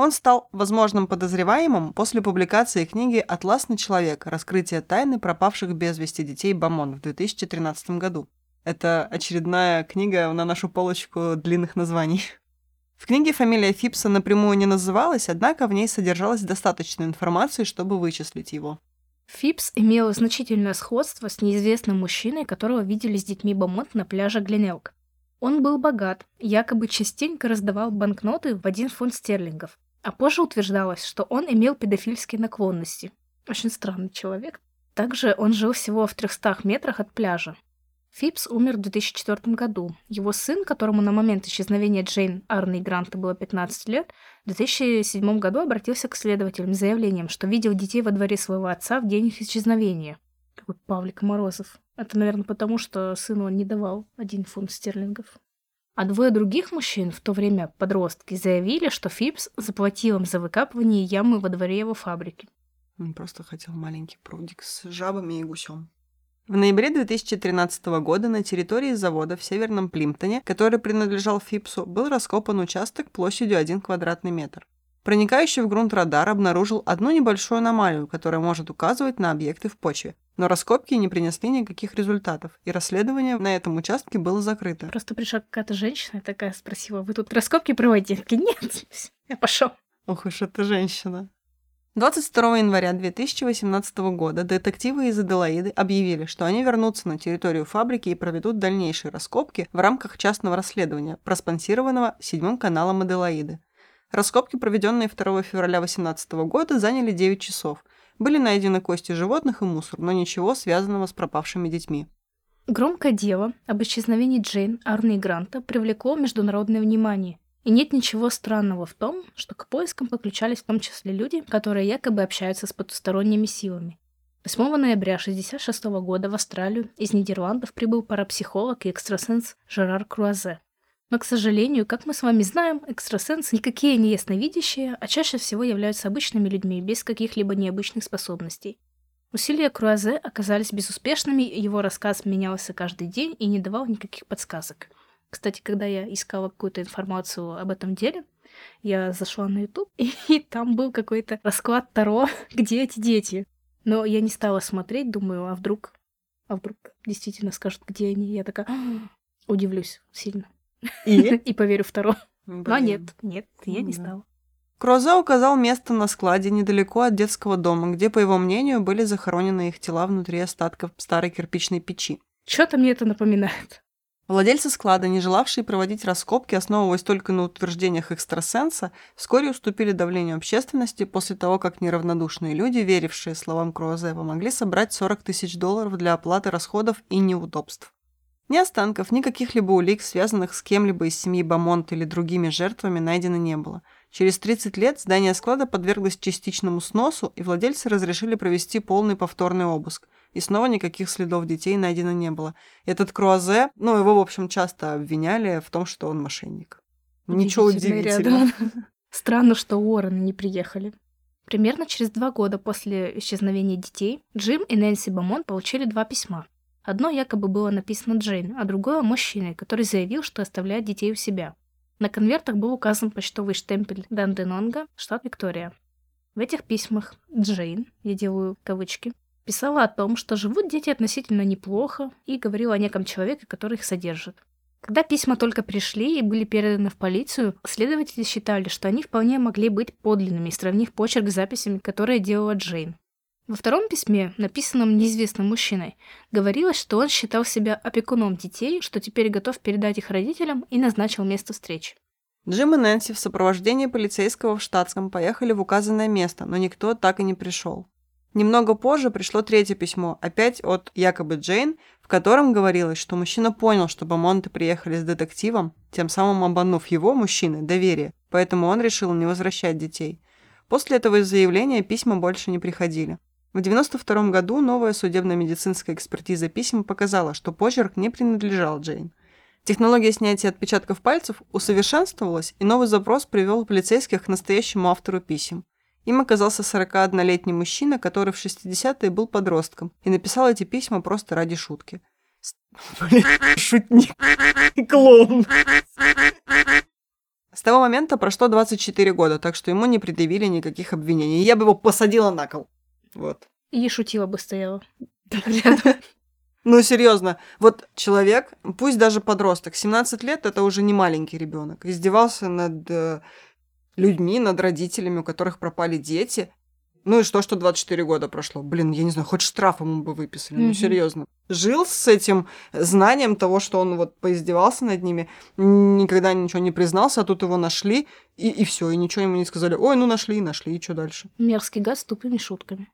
Он стал возможным подозреваемым после публикации книги «Атласный человек. Раскрытие тайны пропавших без вести детей Бамон» в 2013 году. Это очередная книга на нашу полочку длинных названий. В книге фамилия Фипса напрямую не называлась, однако в ней содержалась достаточно информации, чтобы вычислить его. Фипс имел значительное сходство с неизвестным мужчиной, которого видели с детьми Бамонт на пляже Гленелк. Он был богат, якобы частенько раздавал банкноты в один фунт стерлингов, а позже утверждалось, что он имел педофильские наклонности. Очень странный человек. Также он жил всего в 300 метрах от пляжа. Фипс умер в 2004 году. Его сын, которому на момент исчезновения Джейн Арни Гранта было 15 лет, в 2007 году обратился к следователям с заявлением, что видел детей во дворе своего отца в день их исчезновения. Какой Павлик Морозов. Это, наверное, потому, что сыну он не давал один фунт стерлингов. А двое других мужчин, в то время подростки, заявили, что Фипс заплатил им за выкапывание ямы во дворе его фабрики. Он просто хотел маленький прудик с жабами и гусем. В ноябре 2013 года на территории завода в Северном Плимптоне, который принадлежал Фипсу, был раскопан участок площадью 1 квадратный метр. Проникающий в грунт радар обнаружил одну небольшую аномалию, которая может указывать на объекты в почве. Но раскопки не принесли никаких результатов, и расследование на этом участке было закрыто. Просто пришла какая-то женщина и такая спросила, вы тут раскопки проводите? Нет, я пошел. Ох уж эта женщина. 22 января 2018 года детективы из Аделаиды объявили, что они вернутся на территорию фабрики и проведут дальнейшие раскопки в рамках частного расследования, проспонсированного седьмым каналом Аделаиды. Раскопки, проведенные 2 февраля 2018 года, заняли 9 часов. Были найдены кости животных и мусор, но ничего связанного с пропавшими детьми. Громкое дело об исчезновении Джейн, Арны и Гранта привлекло международное внимание. И нет ничего странного в том, что к поискам подключались в том числе люди, которые якобы общаются с потусторонними силами. 8 ноября 1966 года в Австралию из Нидерландов прибыл парапсихолог и экстрасенс Жерар Круазе. Но, к сожалению, как мы с вами знаем, экстрасенсы никакие не ясновидящие, а чаще всего являются обычными людьми без каких-либо необычных способностей. Усилия Круазе оказались безуспешными, его рассказ менялся каждый день и не давал никаких подсказок – кстати, когда я искала какую-то информацию об этом деле, я зашла на YouTube, и, там был какой-то расклад Таро, где эти дети. Но я не стала смотреть, думаю, а вдруг, а вдруг действительно скажут, где они. Я такая, «А, удивлюсь сильно. И? И поверю в Таро. Но нет, нет, я не стала. Круазе указал место на складе недалеко от детского дома, где, по его мнению, были захоронены их тела внутри остатков старой кирпичной печи. Что-то мне это напоминает. Владельцы склада, не желавшие проводить раскопки, основываясь только на утверждениях экстрасенса, вскоре уступили давлению общественности после того, как неравнодушные люди, верившие словам Круазе, помогли собрать 40 тысяч долларов для оплаты расходов и неудобств. Ни останков, ни каких-либо улик, связанных с кем-либо из семьи Бамонт или другими жертвами, найдено не было. Через 30 лет здание склада подверглось частичному сносу, и владельцы разрешили провести полный повторный обыск – и снова никаких следов детей найдено не было. Этот Круазе, ну, его, в общем, часто обвиняли в том, что он мошенник. Ничего удивительного. Странно, что Уоррены не приехали. Примерно через два года после исчезновения детей Джим и Нэнси Бамон получили два письма. Одно якобы было написано Джейн, а другое – мужчиной, который заявил, что оставляет детей у себя. На конвертах был указан почтовый штемпель Данденонга, штат Виктория. В этих письмах Джейн, я делаю кавычки, Писала о том, что живут дети относительно неплохо, и говорила о неком человеке, который их содержит. Когда письма только пришли и были переданы в полицию, следователи считали, что они вполне могли быть подлинными, сравнив почерк с записями, которые делала Джейн. Во втором письме, написанном неизвестным мужчиной, говорилось, что он считал себя опекуном детей, что теперь готов передать их родителям и назначил место встречи. Джим и Нэнси в сопровождении полицейского в штатском поехали в указанное место, но никто так и не пришел. Немного позже пришло третье письмо, опять от якобы Джейн, в котором говорилось, что мужчина понял, что Бамонты приехали с детективом, тем самым обманув его, мужчины, доверие, поэтому он решил не возвращать детей. После этого заявления письма больше не приходили. В 1992 году новая судебно-медицинская экспертиза писем показала, что почерк не принадлежал Джейн. Технология снятия отпечатков пальцев усовершенствовалась, и новый запрос привел полицейских к настоящему автору писем. Им оказался 41-летний мужчина, который в 60-е был подростком, и написал эти письма просто ради шутки. Шутник. Клоун. С того момента прошло 24 года, так что ему не предъявили никаких обвинений. Я бы его посадила на кол. Вот. И шутила бы стояла. Ну, серьезно, вот человек, пусть даже подросток, 17 лет это уже не маленький ребенок, издевался над э, людьми, над родителями, у которых пропали дети. Ну и что, что 24 года прошло? Блин, я не знаю, хоть штраф ему бы выписали, mm-hmm. ну серьезно. Жил с этим знанием того, что он вот поиздевался над ними, никогда ничего не признался, а тут его нашли, и, и все, и ничего ему не сказали. Ой, ну нашли, нашли, и что дальше? Мерзкий газ с тупыми шутками.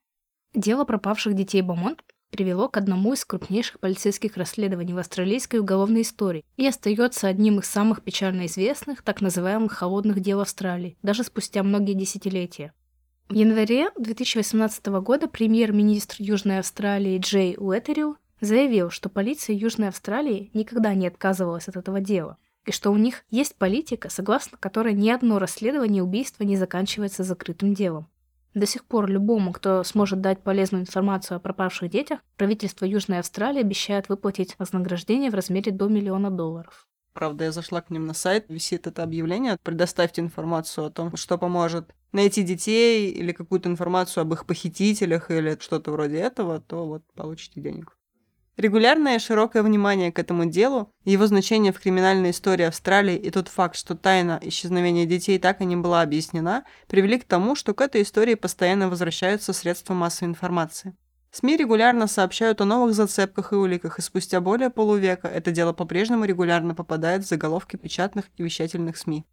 Дело пропавших детей Бамонт привело к одному из крупнейших полицейских расследований в австралийской уголовной истории и остается одним из самых печально известных так называемых холодных дел Австралии, даже спустя многие десятилетия. В январе 2018 года премьер-министр Южной Австралии Джей Уэтерил заявил, что полиция Южной Австралии никогда не отказывалась от этого дела, и что у них есть политика, согласно которой ни одно расследование убийства не заканчивается закрытым делом. До сих пор любому, кто сможет дать полезную информацию о пропавших детях, правительство Южной Австралии обещает выплатить вознаграждение в размере до миллиона долларов. Правда, я зашла к ним на сайт, висит это объявление. Предоставьте информацию о том, что поможет найти детей или какую-то информацию об их похитителях или что-то вроде этого, то вот получите денег. Регулярное широкое внимание к этому делу, его значение в криминальной истории Австралии и тот факт, что тайна исчезновения детей так и не была объяснена, привели к тому, что к этой истории постоянно возвращаются средства массовой информации. СМИ регулярно сообщают о новых зацепках и уликах, и спустя более полувека это дело по-прежнему регулярно попадает в заголовки печатных и вещательных СМИ.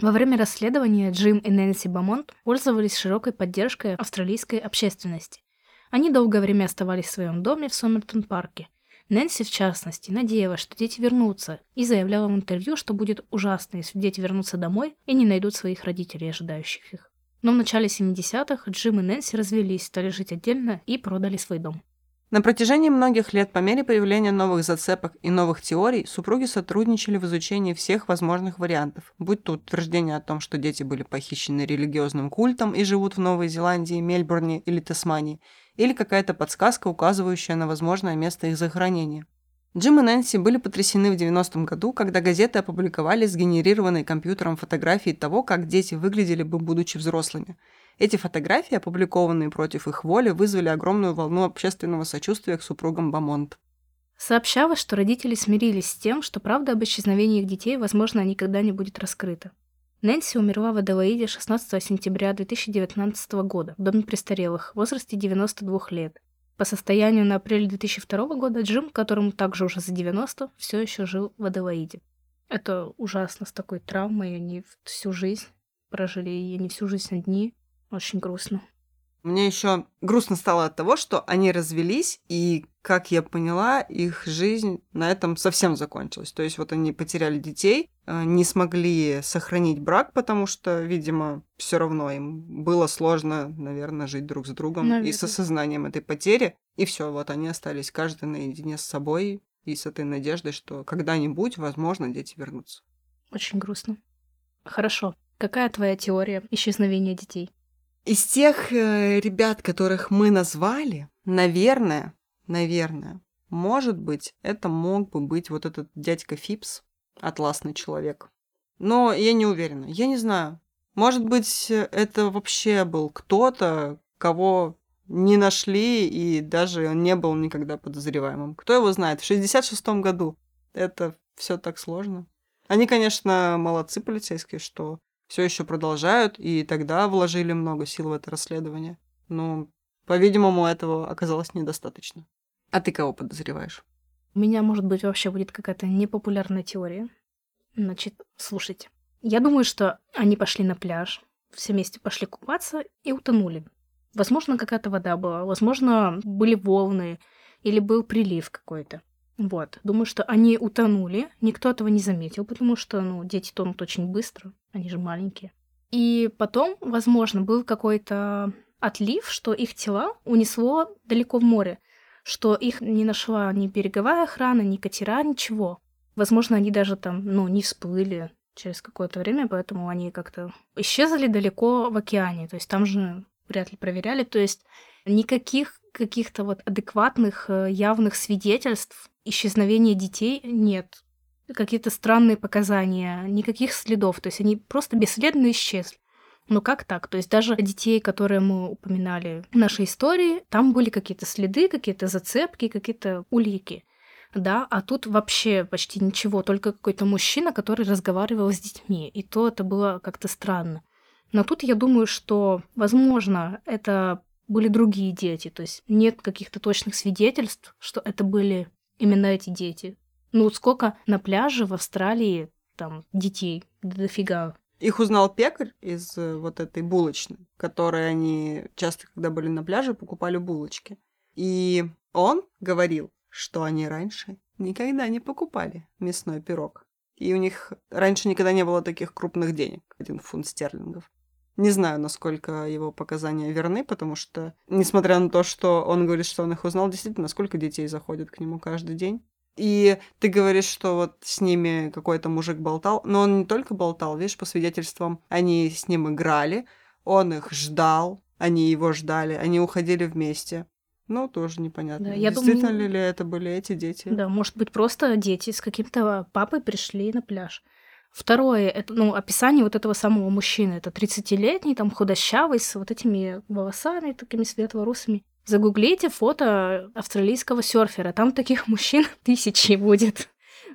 Во время расследования Джим и Нэнси Бамонт пользовались широкой поддержкой австралийской общественности. Они долгое время оставались в своем доме в Сомертон-парке. Нэнси, в частности, надеялась, что дети вернутся, и заявляла в интервью, что будет ужасно, если дети вернутся домой и не найдут своих родителей, ожидающих их. Но в начале 70-х Джим и Нэнси развелись, стали жить отдельно и продали свой дом. На протяжении многих лет по мере появления новых зацепок и новых теорий супруги сотрудничали в изучении всех возможных вариантов, будь то утверждение о том, что дети были похищены религиозным культом и живут в Новой Зеландии, Мельбурне или Тасмании, или какая-то подсказка, указывающая на возможное место их захоронения. Джим и Нэнси были потрясены в 90-м году, когда газеты опубликовали сгенерированные компьютером фотографии того, как дети выглядели бы, будучи взрослыми. Эти фотографии, опубликованные против их воли, вызвали огромную волну общественного сочувствия к супругам Бамонт. Сообщалось, что родители смирились с тем, что правда об исчезновении их детей, возможно, никогда не будет раскрыта. Нэнси умерла в Аделаиде 16 сентября 2019 года в доме престарелых в возрасте 92 лет. По состоянию на апрель 2002 года Джим, которому также уже за 90, все еще жил в Аделаиде. Это ужасно с такой травмой, они всю жизнь прожили, и они всю жизнь одни. Очень грустно. Мне еще грустно стало от того, что они развелись, и, как я поняла, их жизнь на этом совсем закончилась. То есть вот они потеряли детей, э, не смогли сохранить брак, потому что, видимо, все равно им было сложно, наверное, жить друг с другом наверное. и с осознанием этой потери. И все, вот они остались каждый наедине с собой и с этой надеждой, что когда-нибудь, возможно, дети вернутся. Очень грустно. Хорошо. Какая твоя теория исчезновения детей? Из тех э, ребят, которых мы назвали, наверное, наверное, может быть, это мог бы быть вот этот дядька Фипс, атласный человек. Но я не уверена. Я не знаю. Может быть, это вообще был кто-то, кого не нашли, и даже он не был никогда подозреваемым. Кто его знает? В 66-м году это все так сложно. Они, конечно, молодцы полицейские, что все еще продолжают, и тогда вложили много сил в это расследование. Но, по-видимому, этого оказалось недостаточно. А ты кого подозреваешь? У меня, может быть, вообще будет какая-то непопулярная теория. Значит, слушайте. Я думаю, что они пошли на пляж, все вместе пошли купаться и утонули. Возможно, какая-то вода была, возможно, были волны или был прилив какой-то. Вот. Думаю, что они утонули. Никто этого не заметил, потому что, ну, дети тонут очень быстро. Они же маленькие. И потом, возможно, был какой-то отлив, что их тела унесло далеко в море, что их не нашла ни береговая охрана, ни катера, ничего. Возможно, они даже там, ну, не всплыли через какое-то время, поэтому они как-то исчезли далеко в океане. То есть там же вряд ли проверяли. То есть никаких каких-то вот адекватных, э, явных свидетельств исчезновения детей нет. Какие-то странные показания, никаких следов. То есть они просто бесследно исчезли. Ну как так? То есть даже детей, которые мы упоминали в нашей истории, там были какие-то следы, какие-то зацепки, какие-то улики. Да, а тут вообще почти ничего, только какой-то мужчина, который разговаривал с детьми. И то это было как-то странно. Но тут я думаю, что, возможно, это были другие дети. То есть нет каких-то точных свидетельств, что это были именно эти дети. Ну, сколько на пляже в Австралии там детей, дофига. Их узнал пекарь из э, вот этой булочной, которой они часто, когда были на пляже, покупали булочки. И он говорил, что они раньше никогда не покупали мясной пирог. И у них раньше никогда не было таких крупных денег, один фунт стерлингов. Не знаю, насколько его показания верны, потому что, несмотря на то, что он говорит, что он их узнал, действительно, сколько детей заходит к нему каждый день. И ты говоришь, что вот с ними какой-то мужик болтал, но он не только болтал, видишь, по свидетельствам, они с ним играли, он их ждал, они его ждали, они уходили вместе. Ну, тоже непонятно. Да, я Действительно думаю- ли это были эти дети? Да, может быть, просто дети с каким-то папой пришли на пляж. Второе, это, ну, описание вот этого самого мужчины. Это 30-летний, там, худощавый, с вот этими волосами такими светло-русыми. Загуглите фото австралийского серфера. Там таких мужчин тысячи будет.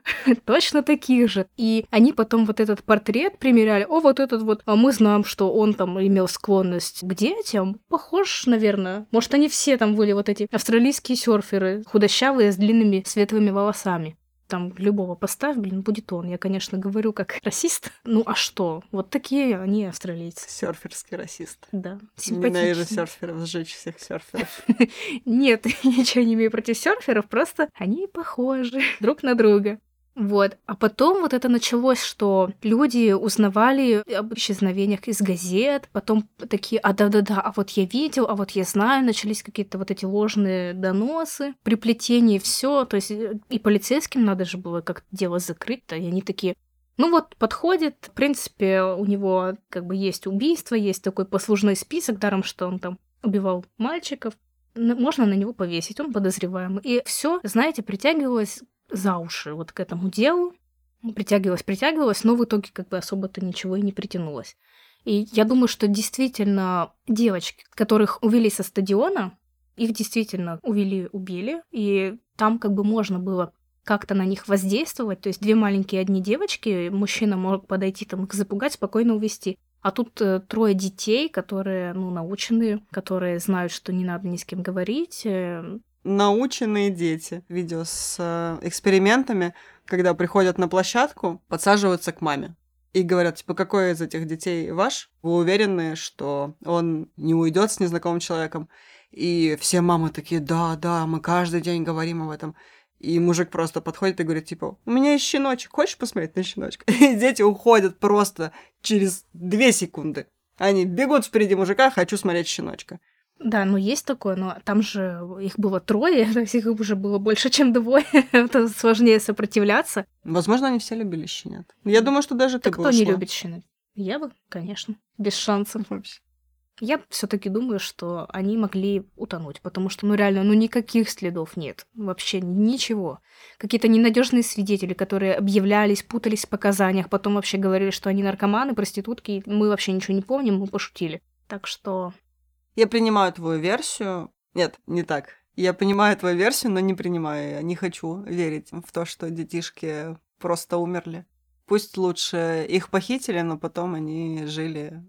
Точно таких же. И они потом вот этот портрет примеряли. О, вот этот вот. А мы знаем, что он там имел склонность к детям. Похож, наверное. Может, они все там были вот эти австралийские серферы, худощавые, с длинными светлыми волосами. Там любого поставь, блин, будет он. Я, конечно, говорю как расист. Ну а что? Вот такие они австралийцы. Серферский расист. Да, Ненавижу серферов, сжечь всех серферов. Нет, ничего не имею против серферов, просто они похожи друг на друга. Вот. А потом вот это началось, что люди узнавали об исчезновениях из газет, потом такие, а да-да-да, а вот я видел, а вот я знаю, начались какие-то вот эти ложные доносы, приплетение, все. То есть э, и полицейским надо же было как-то дело закрыть-то, и они такие, ну вот, подходит, в принципе, у него как бы есть убийство, есть такой послужной список, даром, что он там убивал мальчиков, можно на него повесить, он подозреваемый. И все, знаете, притягивалось за уши вот к этому делу, притягивалось, притягивалось, но в итоге как бы особо-то ничего и не притянулось. И я думаю, что действительно девочки, которых увели со стадиона, их действительно увели, убили, и там как бы можно было как-то на них воздействовать. То есть две маленькие одни девочки, мужчина мог подойти там их запугать, спокойно увести. А тут э, трое детей, которые, ну, научены, которые знают, что не надо ни с кем говорить. э, Наученные дети. Видео с э, экспериментами, когда приходят на площадку, подсаживаются к маме. И говорят, типа, какой из этих детей ваш? Вы уверены, что он не уйдет с незнакомым человеком? И все мамы такие, да, да, мы каждый день говорим об этом. И мужик просто подходит и говорит, типа, у меня есть щеночек, хочешь посмотреть на щеночка? И дети уходят просто через две секунды. Они бегут впереди мужика, хочу смотреть щеночка. Да, ну есть такое, но там же их было трое, то есть их уже было больше, чем двое. Это сложнее сопротивляться. Возможно, они все любили щенят. Я думаю, что даже ты бы кто не ушла. любит щенят? Я бы, конечно, без шансов. Вообще. Я все-таки думаю, что они могли утонуть, потому что, ну реально, ну никаких следов нет. Вообще ничего. Какие-то ненадежные свидетели, которые объявлялись, путались в показаниях, потом вообще говорили, что они наркоманы, проститутки. Мы вообще ничего не помним, мы пошутили. Так что Я принимаю твою версию. Нет, не так. Я понимаю твою версию, но не принимаю ее. Не хочу верить в то, что детишки просто умерли. Пусть лучше их похитили, но потом они жили.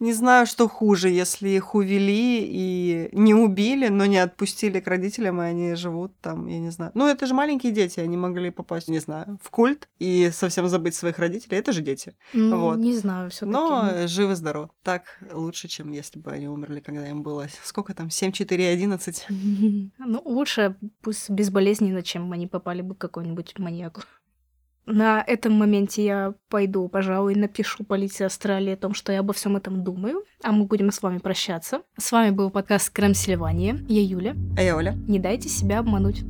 Не знаю, что хуже, если их увели и не убили, но не отпустили к родителям, и они живут там, я не знаю. Ну, это же маленькие дети, они могли попасть, не знаю, в культ и совсем забыть своих родителей. Это же дети. ну, Вот. не знаю, все-таки. Но живы-здоровы. Так лучше, чем если бы они умерли, когда им было... Сколько там? 7, 4, 11? Ну, лучше пусть безболезненно, чем они попали бы к какому-нибудь маньяку. На этом моменте я пойду, пожалуй, напишу полиции Австралии о том, что я обо всем этом думаю, а мы будем с вами прощаться. С вами был подкаст Крем Сильвания. Я Юля. А я Оля. Не дайте себя обмануть.